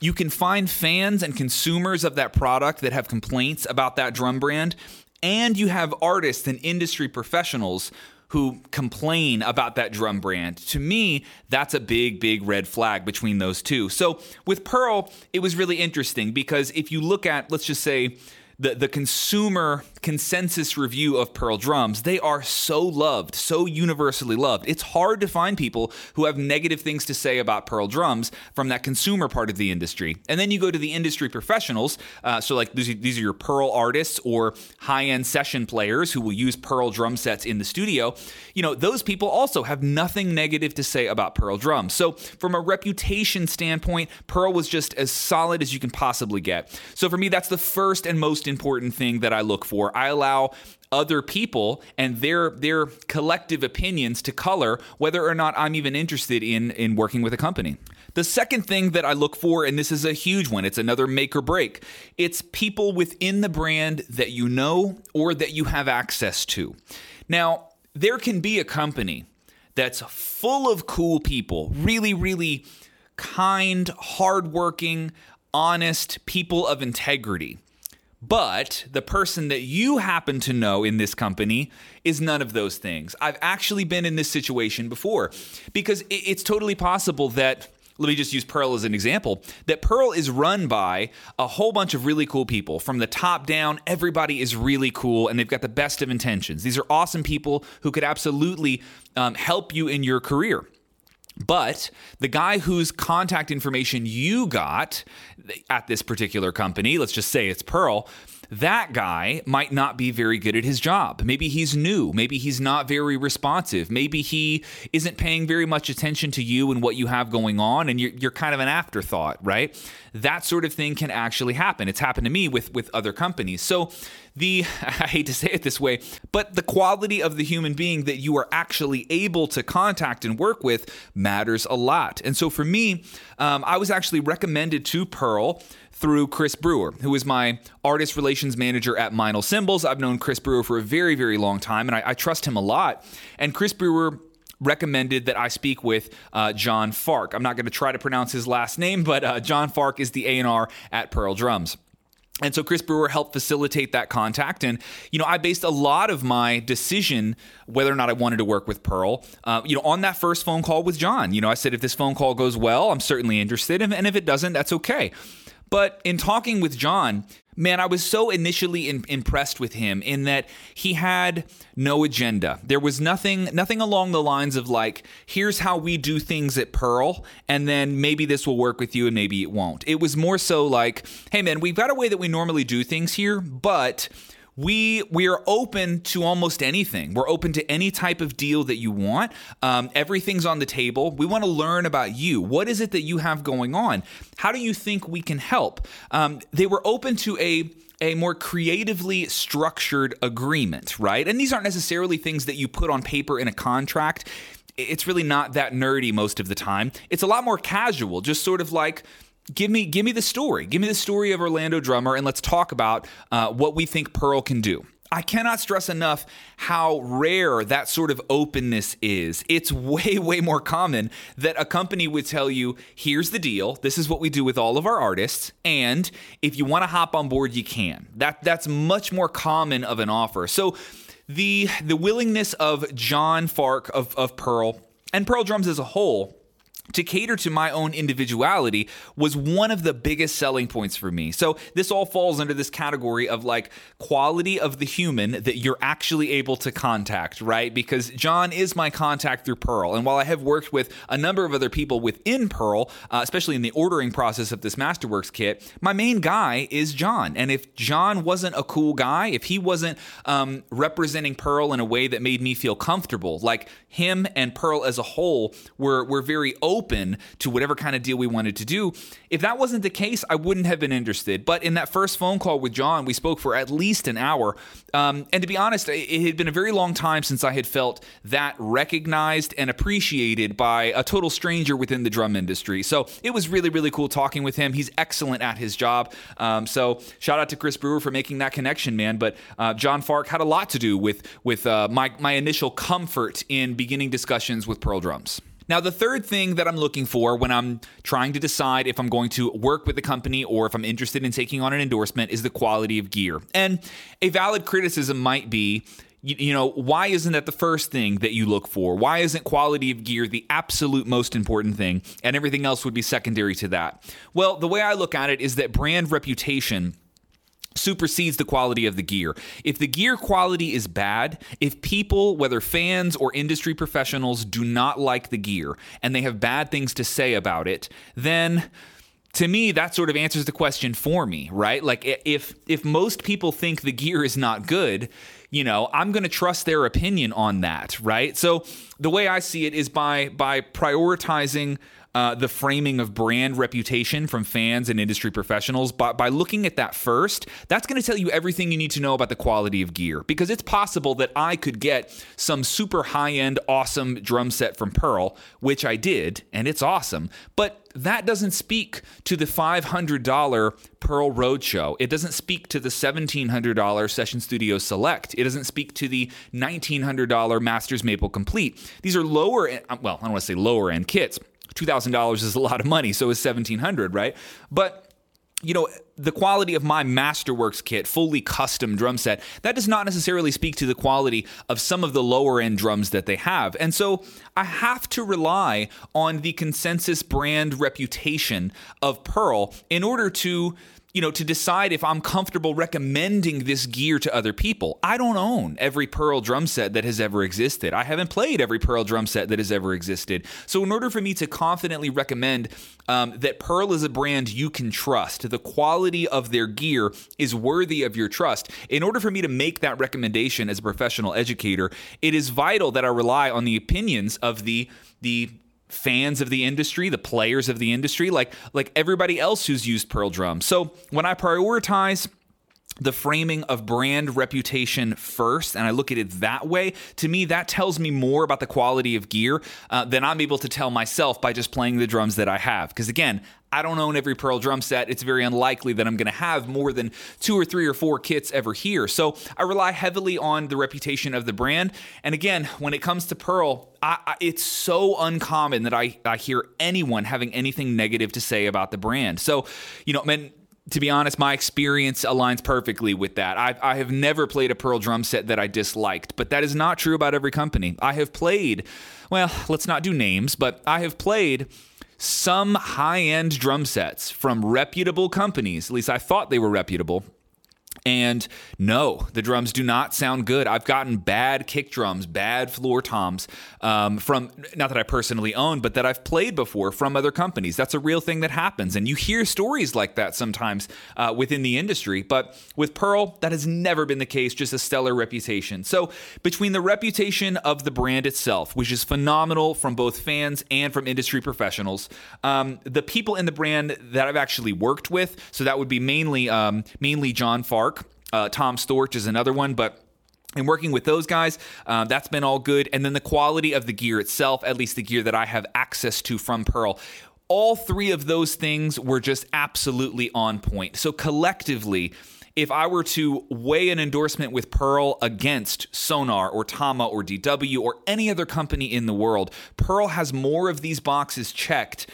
you can find fans and consumers of that product that have complaints about that drum brand and you have artists and industry professionals who complain about that drum brand. To me, that's a big, big red flag between those two. So with Pearl, it was really interesting because if you look at, let's just say, the, the consumer consensus review of Pearl drums, they are so loved, so universally loved. It's hard to find people who have negative things to say about Pearl drums from that consumer part of the industry. And then you go to the industry professionals, uh, so like these, are your Pearl artists or high end session players who will use Pearl drum sets in the studio. You know, those people also have nothing negative to say about Pearl drums. So from a reputation standpoint, Pearl was just as solid as you can possibly get. So for me, that's the first and most important thing that I look for. I allow other people and their their collective opinions to color whether or not I'm even interested in in working with a company. The second thing that I look for, and this is a huge one, it's another make or break. It's people within the brand that you know or that you have access to. Now, there can be a company that's full of cool people, really, really kind, hardworking, honest people of integrity. But the person that you happen to know in this company is none of those things. I've actually been in this situation before because it's totally possible that let me just use Pearl as an example that Pearl is run by a whole bunch of really cool people. From the top down, everybody is really cool and they've got the best of intentions. These are awesome people who could absolutely um, help you in your career. But the guy whose contact information you got at this particular company, let's just say it's Pearl, that guy might not be very good at his job. Maybe he's new. Maybe he's not very responsive. Maybe he isn't paying very much attention to you and what you have going on, and you're, you're kind of an afterthought, right? That sort of thing can actually happen. It's happened to me with, with other companies. So, the, I hate to say it this way, but the quality of the human being that you are actually able to contact and work with matters a lot. And so for me, um, I was actually recommended to Pearl through Chris Brewer, who is my artist relations manager at Meinl Cymbals. I've known Chris Brewer for a very, very long time, and I, I trust him a lot. And Chris Brewer recommended that I speak with uh, John Fark. I'm not going to try to pronounce his last name, but uh, John Fark is the A&R at Pearl Drums. And so Chris Brewer helped facilitate that contact. And, you know, I based a lot of my decision whether or not I wanted to work with Pearl, uh, you know, on that first phone call with John. You know, I said, if this phone call goes well, I'm certainly interested. And if it doesn't, that's okay. But in talking with John, man, I was so initially in, impressed with him in that he had no agenda. There was nothing, nothing along the lines of like, here's how we do things at Pearl, and then maybe this will work with you and maybe it won't. It was more so like, hey man, we've got a way that we normally do things here, but we we are open to almost anything. We're open to any type of deal that you want. Um, everything's on the table. We want to learn about you. What is it that you have going on? How do you think we can help? Um, they were open to a a more creatively structured agreement, right? And these aren't necessarily things that you put on paper in a contract. It's really not that nerdy most of the time. It's a lot more casual, just sort of like give me give me the story. Give me the story of Orlando Drummer, and let's talk about uh, what we think Pearl can do. I cannot stress enough how rare that sort of openness is. It's way, way more common that a company would tell you, here's the deal, this is what we do with all of our artists, and if you want to hop on board, you can. That that's much more common of an offer. So the the willingness of John Fark of, of Pearl and Pearl Drums as a whole to cater to my own individuality was one of the biggest selling points for me. So this all falls under this category of like quality of the human that you're actually able to contact, right? Because John is my contact through Pearl. And while I have worked with a number of other people within Pearl, uh, especially in the ordering process of this Masterworks kit, my main guy is John. And if John wasn't a cool guy, if he wasn't um, representing Pearl in a way that made me feel comfortable, like him and Pearl as a whole were, were very open open to whatever kind of deal we wanted to do. If that wasn't the case, I wouldn't have been interested. But in that first phone call with John, we spoke for at least an hour. Um, and to be honest, it had been a very long time since I had felt that recognized and appreciated by a total stranger within the drum industry. So it was really, really cool talking with him. He's excellent at his job. Um, so shout out to Chris Brewer for making that connection, man. But uh, John Fark had a lot to do with with uh, my my initial comfort in beginning discussions with Pearl Drums. Now, the third thing that I'm looking for when I'm trying to decide if I'm going to work with the company or if I'm interested in taking on an endorsement is the quality of gear. And a valid criticism might be, you, know, why isn't that the first thing that you look for? Why isn't quality of gear the absolute most important thing and everything else would be secondary to that? Well, the way I look at it is that brand reputation supersedes the quality of the gear. If the gear quality is bad, if people, whether fans or industry professionals, do not like the gear and they have bad things to say about it, then to me that sort of answers the question for me right like if if most people think the gear is not good you know i'm going to trust their opinion on that right so the way i see it is by by prioritizing uh, the framing of brand reputation from fans and industry professionals. But by looking at that first, that's going to tell you everything you need to know about the quality of gear. Because it's possible that I could get some super high end, awesome drum set from Pearl, which I did, and it's awesome. But that doesn't speak to the $500 Pearl Roadshow. It doesn't speak to the $1,700 Session Studio Select. It doesn't speak to the $1,900 Masters Maple Complete. These are lower, well, I don't want to say lower end kits, $2,000 is a lot of money, so is 1700 right? But you know, the quality of my Masterworks kit, fully custom drum set, that does not necessarily speak to the quality of some of the lower end drums that they have. And so I have to rely on the consensus brand reputation of Pearl in order to you know, to decide if I'm comfortable recommending this gear to other people. I don't own every Pearl drum set that has ever existed. I haven't played every Pearl drum set that has ever existed. So, in order for me to confidently recommend um, that Pearl is a brand you can trust, the quality of their gear is worthy of your trust, in order for me to make that recommendation as a professional educator, it is vital that I rely on the opinions of the the fans of the industry, the players of the industry, like like everybody else who's used Pearl Drum. So when I prioritize the framing of brand reputation first, and I look at it that way, to me, that tells me more about the quality of gear uh, than I'm able to tell myself by just playing the drums that I have. Because again, I don't own every Pearl drum set. It's very unlikely that I'm going to have more than two or three or four kits ever here. So I rely heavily on the reputation of the brand. And again, when it comes to Pearl, I, I, it's so uncommon that I, I hear anyone having anything negative to say about the brand. So, you know, man, to be honest, my experience aligns perfectly with that. I, I have never played a Pearl drum set that I disliked, but that is not true about every company. I have played, well, let's not do names, but I have played some high end drum sets from reputable companies, at least I thought they were reputable, And no, the drums do not sound good. I've gotten bad kick drums, bad floor toms um, from, not that I personally own, but that I've played before from other companies. That's a real thing that happens. And you hear stories like that sometimes uh, within the industry. But with Pearl, that has never been the case, just a stellar reputation. So between the reputation of the brand itself, which is phenomenal from both fans and from industry professionals, um, the people in the brand that I've actually worked with, so that would be mainly, um, mainly John Farr uh, Tom Storch is another one, but and working with those guys, uh, that's been all good. And then the quality of the gear itself, at least the gear that I have access to from Pearl, all three of those things were just absolutely on point. So collectively, if I were to weigh an endorsement with Pearl against Sonor or Tama or DW or any other company in the world, Pearl has more of these boxes checked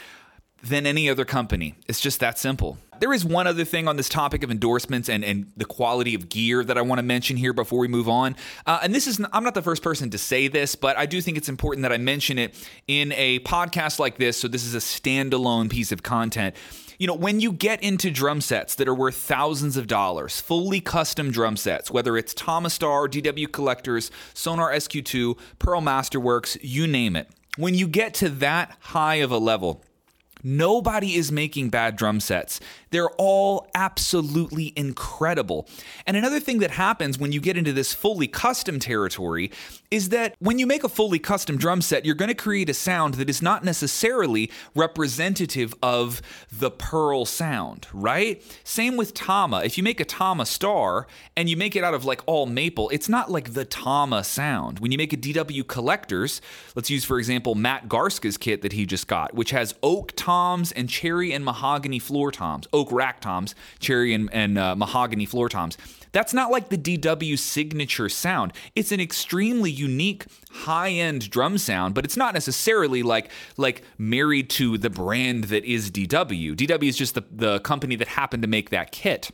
than any other company. It's just that simple. There is one other thing on this topic of endorsements and, and the quality of gear that I want to mention here before we move on. Uh, and this is, I'm not the first person to say this, but I do think it's important that I mention it in a podcast like this. So this is a standalone piece of content. You know, when you get into drum sets that are worth thousands of dollars, fully custom drum sets, whether it's Tama Star, DW Collectors, Sonor SQ2, Pearl Masterworks, you name it. When you get to that high of a level, Nobody is making bad drum sets. They're all absolutely incredible. And another thing that happens when you get into this fully custom territory is that when you make a fully custom drum set, you're going to create a sound that is not necessarily representative of the Pearl sound, right? Same with Tama. If you make a Tama Star and you make it out of like all maple, it's not like the Tama sound. When you make a DW Collectors, let's use for example Matt Garstka's kit that he just got, which has oak toms and cherry and mahogany floor toms oak rack toms, cherry and, and uh, mahogany floor toms. That's not like the DW signature sound. It's an extremely unique high-end drum sound, but it's not necessarily like like married to the brand that is DW. DW is just the, the company that happened to make that kit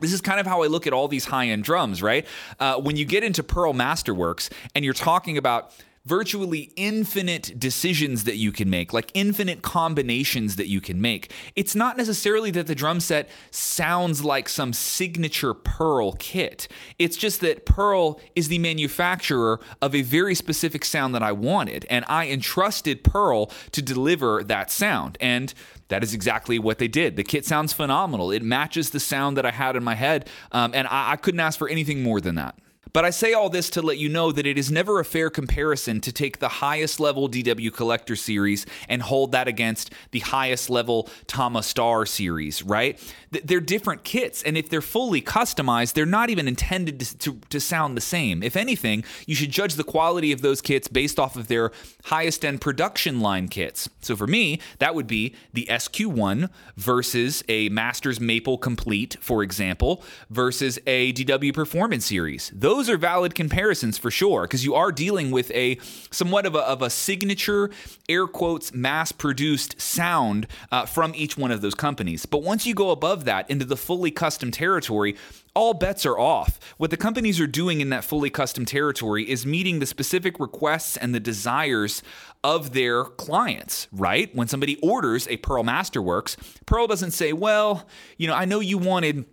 this is kind of how I look at all these high end drums, right? Uh, when you get into Pearl Masterworks and you're talking about virtually infinite decisions that you can make, like infinite combinations that you can make. It's not necessarily that the drum set sounds like some signature Pearl kit. It's just that Pearl is the manufacturer of a very specific sound that I wanted, and I entrusted Pearl to deliver that sound. And that is exactly what they did. The kit sounds phenomenal. It matches the sound that I had in my head, um, and I, I couldn't ask for anything more than that. But I say all this to let you know that it is never a fair comparison to take the highest level DW Collector series and hold that against the highest level Tama Star series, right? They're different kits, and if they're fully customized, they're not even intended to, to, to sound the same. If anything, you should judge the quality of those kits based off of their highest end production line kits. So for me, that would be the SQ1 versus a Masters Maple Complete, for example, versus a DW Performance series. Those those are valid comparisons for sure because you are dealing with a somewhat of a, of a signature air quotes mass produced sound uh, from each one of those companies but once you go above that into the fully custom territory all bets are off. What the companies are doing in that fully custom territory is meeting the specific requests and the desires of their clients, right? When somebody orders a Pearl Masterworks, Pearl doesn't say, well, you know, I know you wanted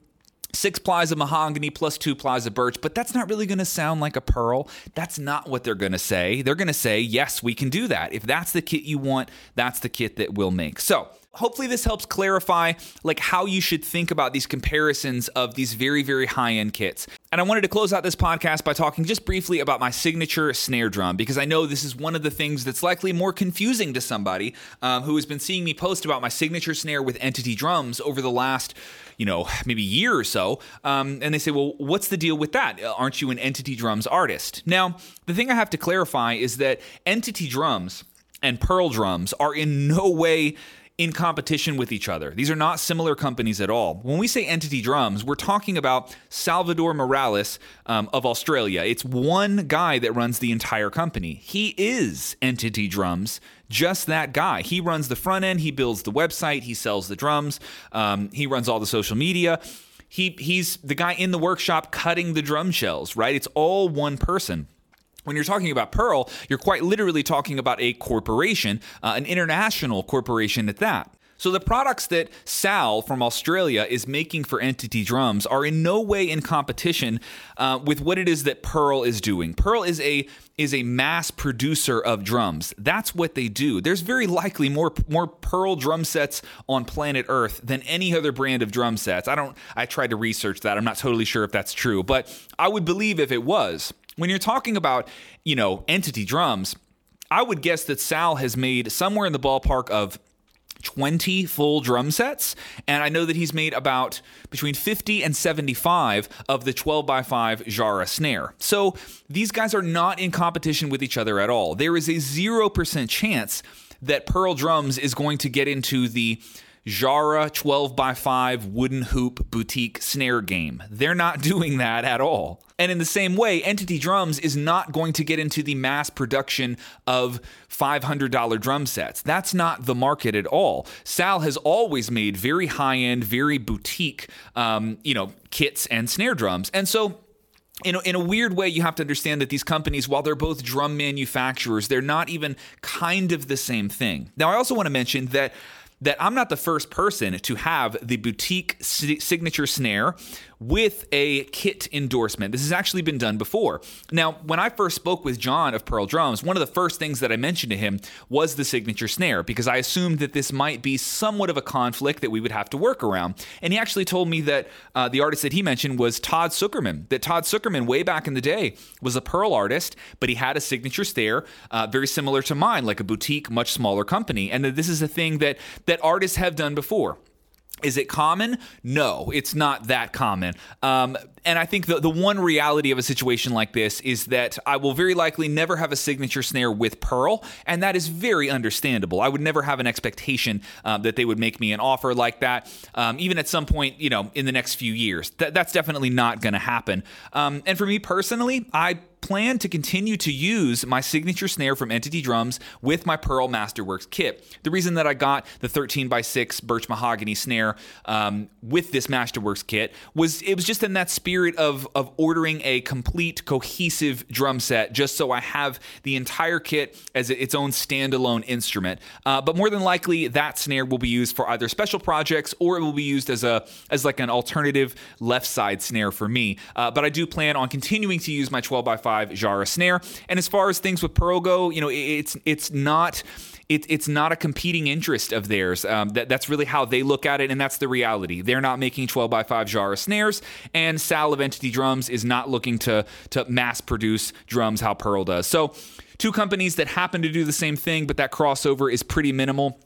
six plies of mahogany plus two plies of birch, but that's not really going to sound like a pearl. That's not what they're going to say. They're going to say, yes, we can do that. If that's the kit you want, that's the kit that we'll make. So, hopefully this helps clarify like how you should think about these comparisons of these very very high end kits and i wanted to close out this podcast by talking just briefly about my signature snare drum because i know this is one of the things that's likely more confusing to somebody um, who has been seeing me post about my signature snare with entity drums over the last you know, maybe year or so. Um, and they say, well, what's the deal with that? Aren't you an Entity Drums artist? Now, the thing I have to clarify is that Entity Drums and Pearl Drums are in no way in competition with each other. These are not similar companies at all. When we say Entity Drums, we're talking about Salvador Morales um, of Australia. It's one guy that runs the entire company. He is Entity Drums, just that guy. He runs the front end, he builds the website, he sells the drums, um, he runs all the social media. He, he's the guy in the workshop cutting the drum shells, right? It's all one person when you're talking about Pearl, you're quite literally talking about a corporation, uh, an international corporation at that. So the products that Sal from Australia is making for Entity Drums are in no way in competition uh, with what it is that Pearl is doing. Pearl is a is a mass producer of drums. That's what they do. There's very likely more more Pearl drum sets on planet Earth than any other brand of drum sets. I don't I tried to research that. I'm not totally sure if that's true, but I would believe if it was. When you're talking about, you know, Entity Drums, I would guess that Sal has made somewhere in the ballpark of 20 full drum sets. And I know that he's made about between 50 and 75 of the 12 by 5 Jarrah snare. So these guys are not in competition with each other at all. There is a 0% chance that Pearl Drums is going to get into the Jarrah 12 by 5 wooden hoop boutique snare game. They're not doing that at all. And in the same way, Entity Drums is not going to get into the mass production of $500 drum sets. That's not the market at all. Sal has always made very high end, very boutique, um, you know, kits and snare drums. And so in a, in a weird way, you have to understand that these companies, while they're both drum manufacturers, they're not even kind of the same thing. Now, I also want to mention that that I'm not the first person to have the boutique signature snare with a kit endorsement. This has actually been done before. Now, when I first spoke with John of Pearl Drums, one of the first things that I mentioned to him was the signature snare because I assumed that this might be somewhat of a conflict that we would have to work around. And he actually told me that uh, the artist that he mentioned was Todd Sucherman. That Todd Sucherman, way back in the day, was a Pearl artist, but he had a signature snare uh, very similar to mine, like a boutique, much smaller company. And that this is a thing that that artists have done before. Is it common? No, it's not that common. Um, and I think the, the one reality of a situation like this is that I will very likely never have a signature snare with Pearl, and that is very understandable. I would never have an expectation um, that they would make me an offer like that, um, even at some point, you know, in the next few years. Th- that's definitely not going to happen. Um, and for me personally, I plan to continue to use my signature snare from Entity Drums with my Pearl Masterworks kit. The reason that I got the 13 by 6 birch mahogany snare um, with this Masterworks kit was it was just in that spirit of of ordering a complete cohesive drum set, just so I have the entire kit as its own standalone instrument. Uh, but more than likely, that snare will be used for either special projects or it will be used as a as like an alternative left side snare for me. Uh, but I do plan on continuing to use my 12 by 5 5 Jarrah snare. And as far as things with Pearl go, you know, it's it's not it, it's not a competing interest of theirs. Um, that, that's really how they look at it, and that's the reality. They're not making 12 by 5 Jarrah snares, and Sal of Entity Drums is not looking to to mass produce drums how Pearl does. So, two companies that happen to do the same thing, but that crossover is pretty minimal.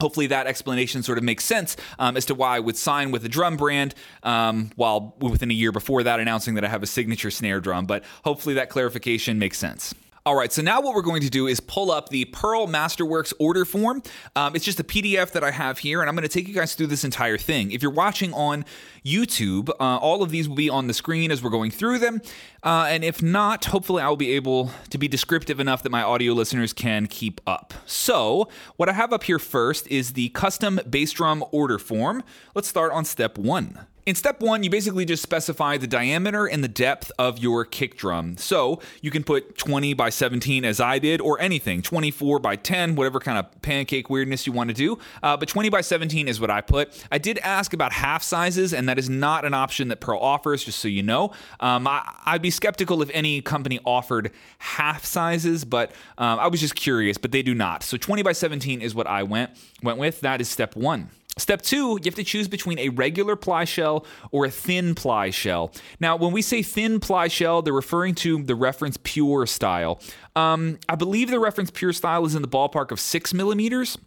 Hopefully that explanation sort of makes sense um, as to why I would sign with a drum brand um, while within a year before that announcing that I have a signature snare drum. But hopefully that clarification makes sense. All right, so now what we're going to do is pull up the Pearl Masterworks order form. Um, it's just a PDF that I have here, and I'm going to take you guys through this entire thing. If you're watching on YouTube, uh, all of these will be on the screen as we're going through them. Uh, and if not, hopefully I will be able to be descriptive enough that my audio listeners can keep up. So, what I have up here first is the custom bass drum order form. Let's start on step one. In step one, you basically just specify the diameter and the depth of your kick drum. So you can put 20 by 17 as I did, or anything, 24 by 10, whatever kind of pancake weirdness you want to do. Uh, but 20 by 17 is what I put. I did ask about half sizes, and that is not an option that Pearl offers, just so you know. Um, I, would be skeptical if any company offered half sizes, but um, I was just curious, but they do not. So 20 by 17 is what I went went with. That is step one. Step two, you have to choose between a regular ply shell or a thin ply shell. Now, when we say thin ply shell, they're referring to the reference pure style. Um, I believe the reference pure style is in the ballpark of six millimeters.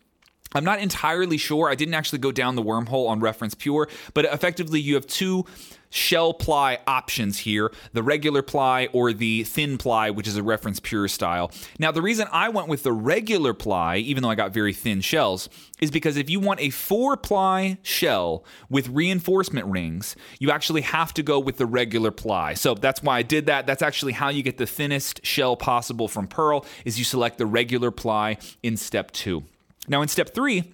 I'm not entirely sure. I didn't actually go down the wormhole on reference pure, but effectively you have two shell ply options here the regular ply or the thin ply, which is a reference pure style. Now, the reason I went with the regular ply, even though I got very thin shells, is because if you want a four ply shell with reinforcement rings, you actually have to go with the regular ply. So that's why I did that. That's actually how you get the thinnest shell possible from Pearl is you select the regular ply in step two. Now in step 3,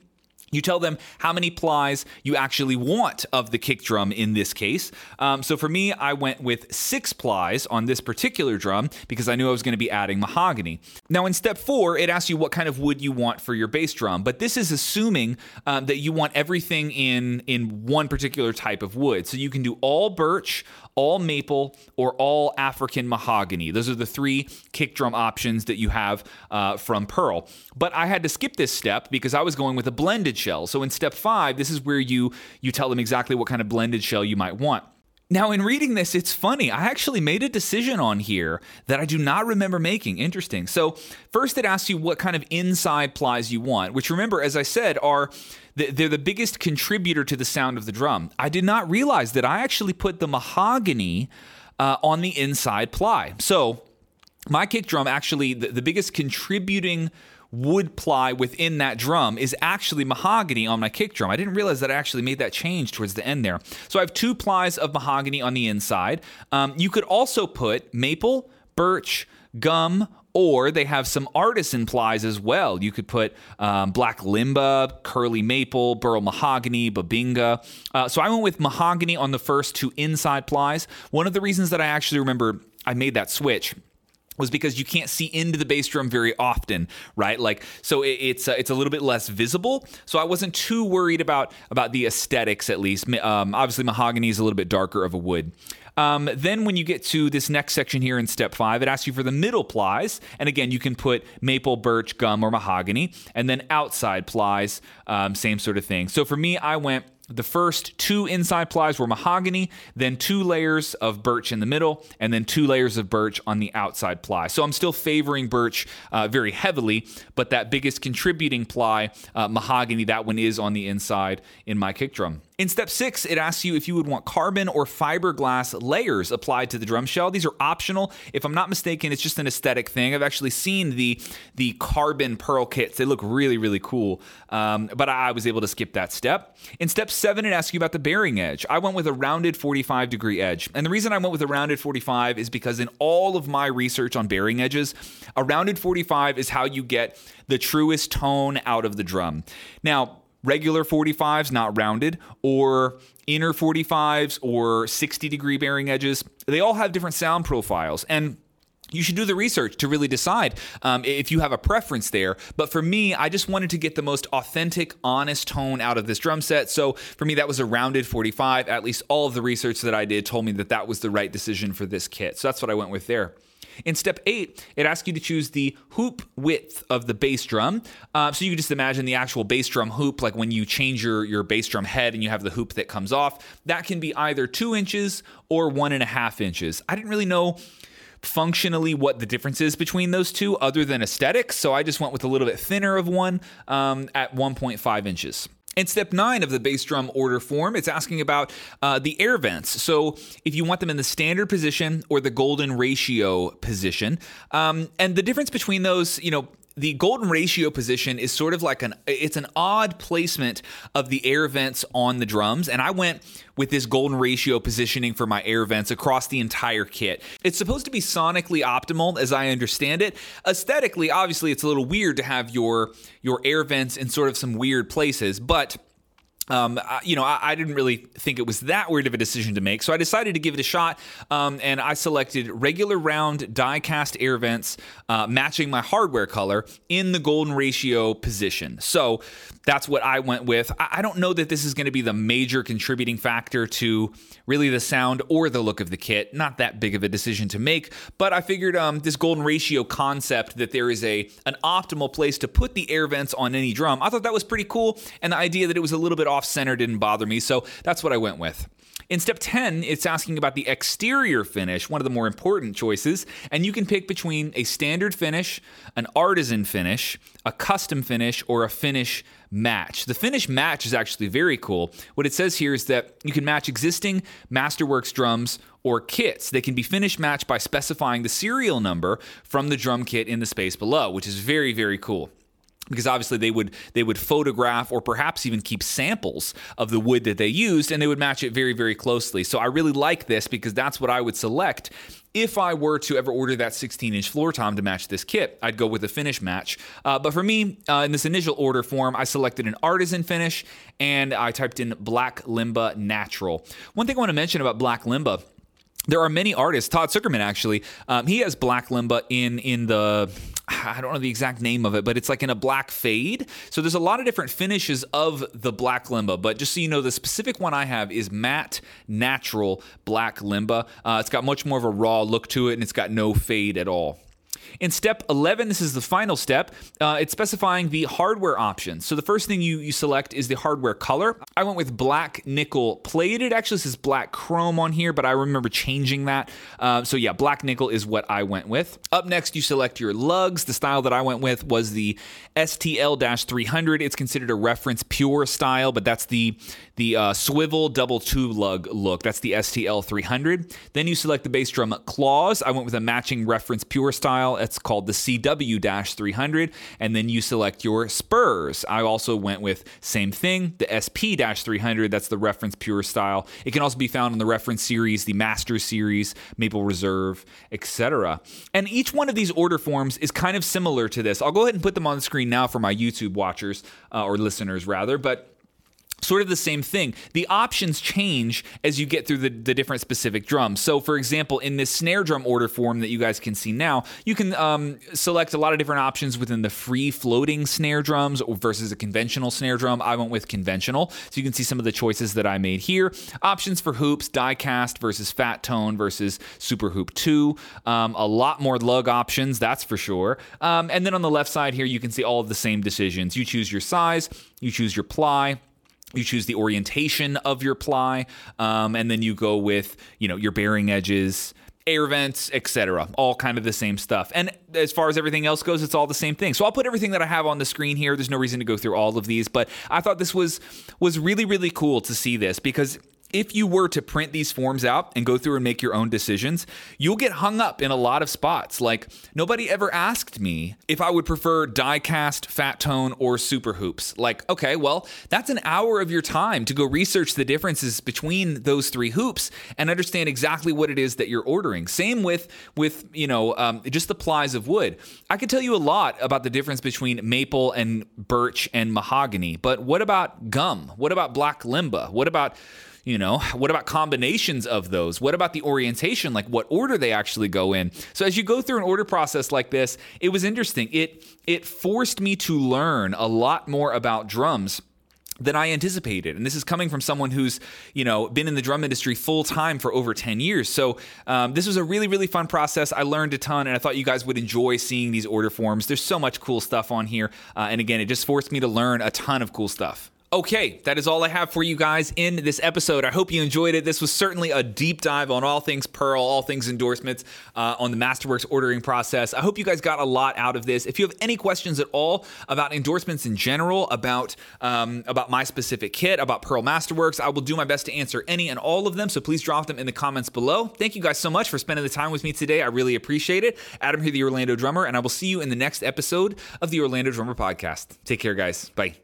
you tell them how many plies you actually want of the kick drum in this case. Um, so for me, I went with six plies on this particular drum because I knew I was going to be adding mahogany. Now, in step four, it asks you what kind of wood you want for your bass drum, but this is assuming um, that you want everything in in one particular type of wood. So you can do all birch, all maple, or all African mahogany. Those are the three kick drum options that you have uh, from Pearl. But I had to skip this step because I was going with a blended shell. So in step five, this is where you you tell them exactly what kind of blended shell you might want. Now, in reading this, it's funny. I actually made a decision on here that I do not remember making. Interesting. So, first, it asks you what kind of inside plies you want, which remember, as I said, are they're the biggest contributor to the sound of the drum. I did not realize that I actually put the mahogany uh, on the inside ply. So, my kick drum actually, the, the biggest contributing wood ply within that drum is actually mahogany on my kick drum. I didn't realize that I actually made that change towards the end there. So I have two plies of mahogany on the inside. Um, you could also put maple, birch, gum, or they have some artisan plies as well. You could put um, black limba, curly maple, burl mahogany, bubinga. Uh, so I went with mahogany on the first two inside plies. One of the reasons that I actually remember I made that switch was because you can't see into the bass drum very often, right? Like, so it, it's uh, it's a little bit less visible. So I wasn't too worried about about the aesthetics, at least. Um, obviously, mahogany is a little bit darker of a wood. Um, then, when you get to this next section here in step five, it asks you for the middle plies. And again, you can put maple, birch, gum, or mahogany. And then outside plies, um, same sort of thing. So for me, I went the first two inside plies were mahogany, then two layers of birch in the middle, and then two layers of birch on the outside ply. So I'm still favoring birch uh, very heavily, but that biggest contributing ply, uh, mahogany, that one is on the inside in my kick drum. In step six, it asks you if you would want carbon or fiberglass layers applied to the drum shell. These are optional. If I'm not mistaken, it's just an aesthetic thing. I've actually seen the the carbon pearl kits. They look really, really cool. Um, but I was able to skip that step. In step seven, it asks you about the bearing edge. I went with a rounded 45 degree edge. And the reason I went with a rounded 45 is because in all of my research on bearing edges, a rounded 45 is how you get the truest tone out of the drum. Now, regular 45s, not rounded, or inner 45s or 60 degree bearing edges. They all have different sound profiles. And you should do the research to really decide um, if you have a preference there. But for me, I just wanted to get the most authentic, honest tone out of this drum set. So for me, that was a rounded 45. At least all of the research that I did told me that that was the right decision for this kit. So that's what I went with there. In step eight, it asks you to choose the hoop width of the bass drum. Uh, so you can just imagine the actual bass drum hoop, like when you change your, your bass drum head and you have the hoop that comes off. That can be either two inches or one and a half inches. I didn't really know functionally what the difference is between those two other than aesthetics. So I just went with a little bit thinner of one um, at 1.5 inches. In step nine of the bass drum order form, it's asking about uh, the air vents. So if you want them in the standard position or the golden ratio position, um, and the difference between those, you know, the golden ratio position is sort of like an it's an odd placement of the air vents on the drums and I went with this golden ratio positioning for my air vents across the entire kit. It's supposed to be sonically optimal as I understand it. Aesthetically, obviously it's a little weird to have your your air vents in sort of some weird places, but um, you know, I, I, didn't really think it was that weird of a decision to make, so I decided to give it a shot. Um, and I selected regular round die cast air vents, uh, matching my hardware color in the golden ratio position. So that's what I went with. I, I don't know that this is going to be the major contributing factor to really the sound or the look of the kit. Not that big of a decision to make, but I figured um, this golden ratio concept that there is a an optimal place to put the air vents on any drum. I thought that was pretty cool, and the idea that it was a little bit off center didn't bother me, so that's what I went with. In step 10, it's asking about the exterior finish, one of the more important choices, and you can pick between a standard finish, an artisan finish, a custom finish, or a finish match. The finish match is actually very cool. What it says here is that you can match existing Masterworks drums or kits. They can be finish matched by specifying the serial number from the drum kit in the space below, which is very, very cool. Because obviously they would they would photograph or perhaps even keep samples of the wood that they used and they would match it very very closely so i really like this because that's what i would select if I were to ever order that 16 inch floor tom to match this kit, I'd go with a finish match. Uh, but for me, uh, in this initial order form, I selected an artisan finish and I typed in Black Limba Natural. One thing I want to mention about Black Limba there are many artists. Todd Sucherman actually, um, he has Black Limba in in the I don't know the exact name of it, but it's like in a black fade. So there's a lot of different finishes of the black limba, but just so you know, the specific one I have is matte natural black limba. Uh, it's got much more of a raw look to it, and it's got no fade at all. In step 11, this is the final step, uh, it's specifying the hardware options. So the first thing you, you select is the hardware color. I went with black nickel plated. Actually, says black chrome on here, but I remember changing that. Uh, so yeah, black nickel is what I went with. Up next, you select your lugs. The style that I went with was the STL 300. It's considered a reference pure style, but that's the, the uh, swivel double tube lug look. That's the STL 300. Then you select the bass drum claws. I went with a matching reference pure style it's called the CW 300. And then you select your spurs. I also went with same thing, the SP 300. That's the reference pure style. It can also be found in the reference series, the master series, Maple Reserve, etc. And each one of these order forms is kind of similar to this. I'll go ahead and put them on the screen now for my YouTube watchers uh, or listeners rather, but sort of the same thing. The options change as you get through the, the different specific drums. So, for example, in this snare drum order form that you guys can see now, you can um, select a lot of different options within the free floating snare drums versus a conventional snare drum. I went with conventional. So you can see some of the choices that I made here. Options for hoops, die cast versus fat tone versus super hoop 2. Um, a lot more lug options, that's for sure. Um, and then on the left side here, you can see all of the same decisions. You choose your size, you choose your ply you choose the orientation of your ply um, and then you go with you know your bearing edges air vents etc all kind of the same stuff. And as far as everything else goes it's all the same thing. So i'll put everything that i have on the screen here. There's no reason to go through all of these but i thought this was was really really cool to see this because if you were to print these forms out and go through and make your own decisions, you'll get hung up in a lot of spots. Like, nobody ever asked me if I would prefer die cast, fat tone, or super hoops. Like, okay, well, that's an hour of your time to go research the differences between those three hoops and understand exactly what it is that you're ordering. Same with, with you know, um, just the plies of wood. I could tell you a lot about the difference between maple and birch and mahogany, but what about gum? What about black limba? What about you know, what about combinations of those? What about the orientation? Like what order they actually go in? So as you go through an order process like this, it was interesting. It it forced me to learn a lot more about drums than I anticipated. And this is coming from someone who's, you know, been in the drum industry full time for over 10 years. So um, this was a really, really fun process. I learned a ton and I thought you guys would enjoy seeing these order forms. There's so much cool stuff on here. Uh, and again, it just forced me to learn a ton of cool stuff. Okay, that is all I have for you guys in this episode. I hope you enjoyed it. This was certainly a deep dive on all things Pearl, all things endorsements, uh, on the Masterworks ordering process. I hope you guys got a lot out of this. If you have any questions at all about endorsements in general, about um, about my specific kit, about Pearl Masterworks, I will do my best to answer any and all of them. So please drop them in the comments below. Thank you guys so much for spending the time with me today. I really appreciate it. Adam here, the Orlando Drummer, and I will see you in the next episode of the Orlando Drummer Podcast. Take care, guys. Bye.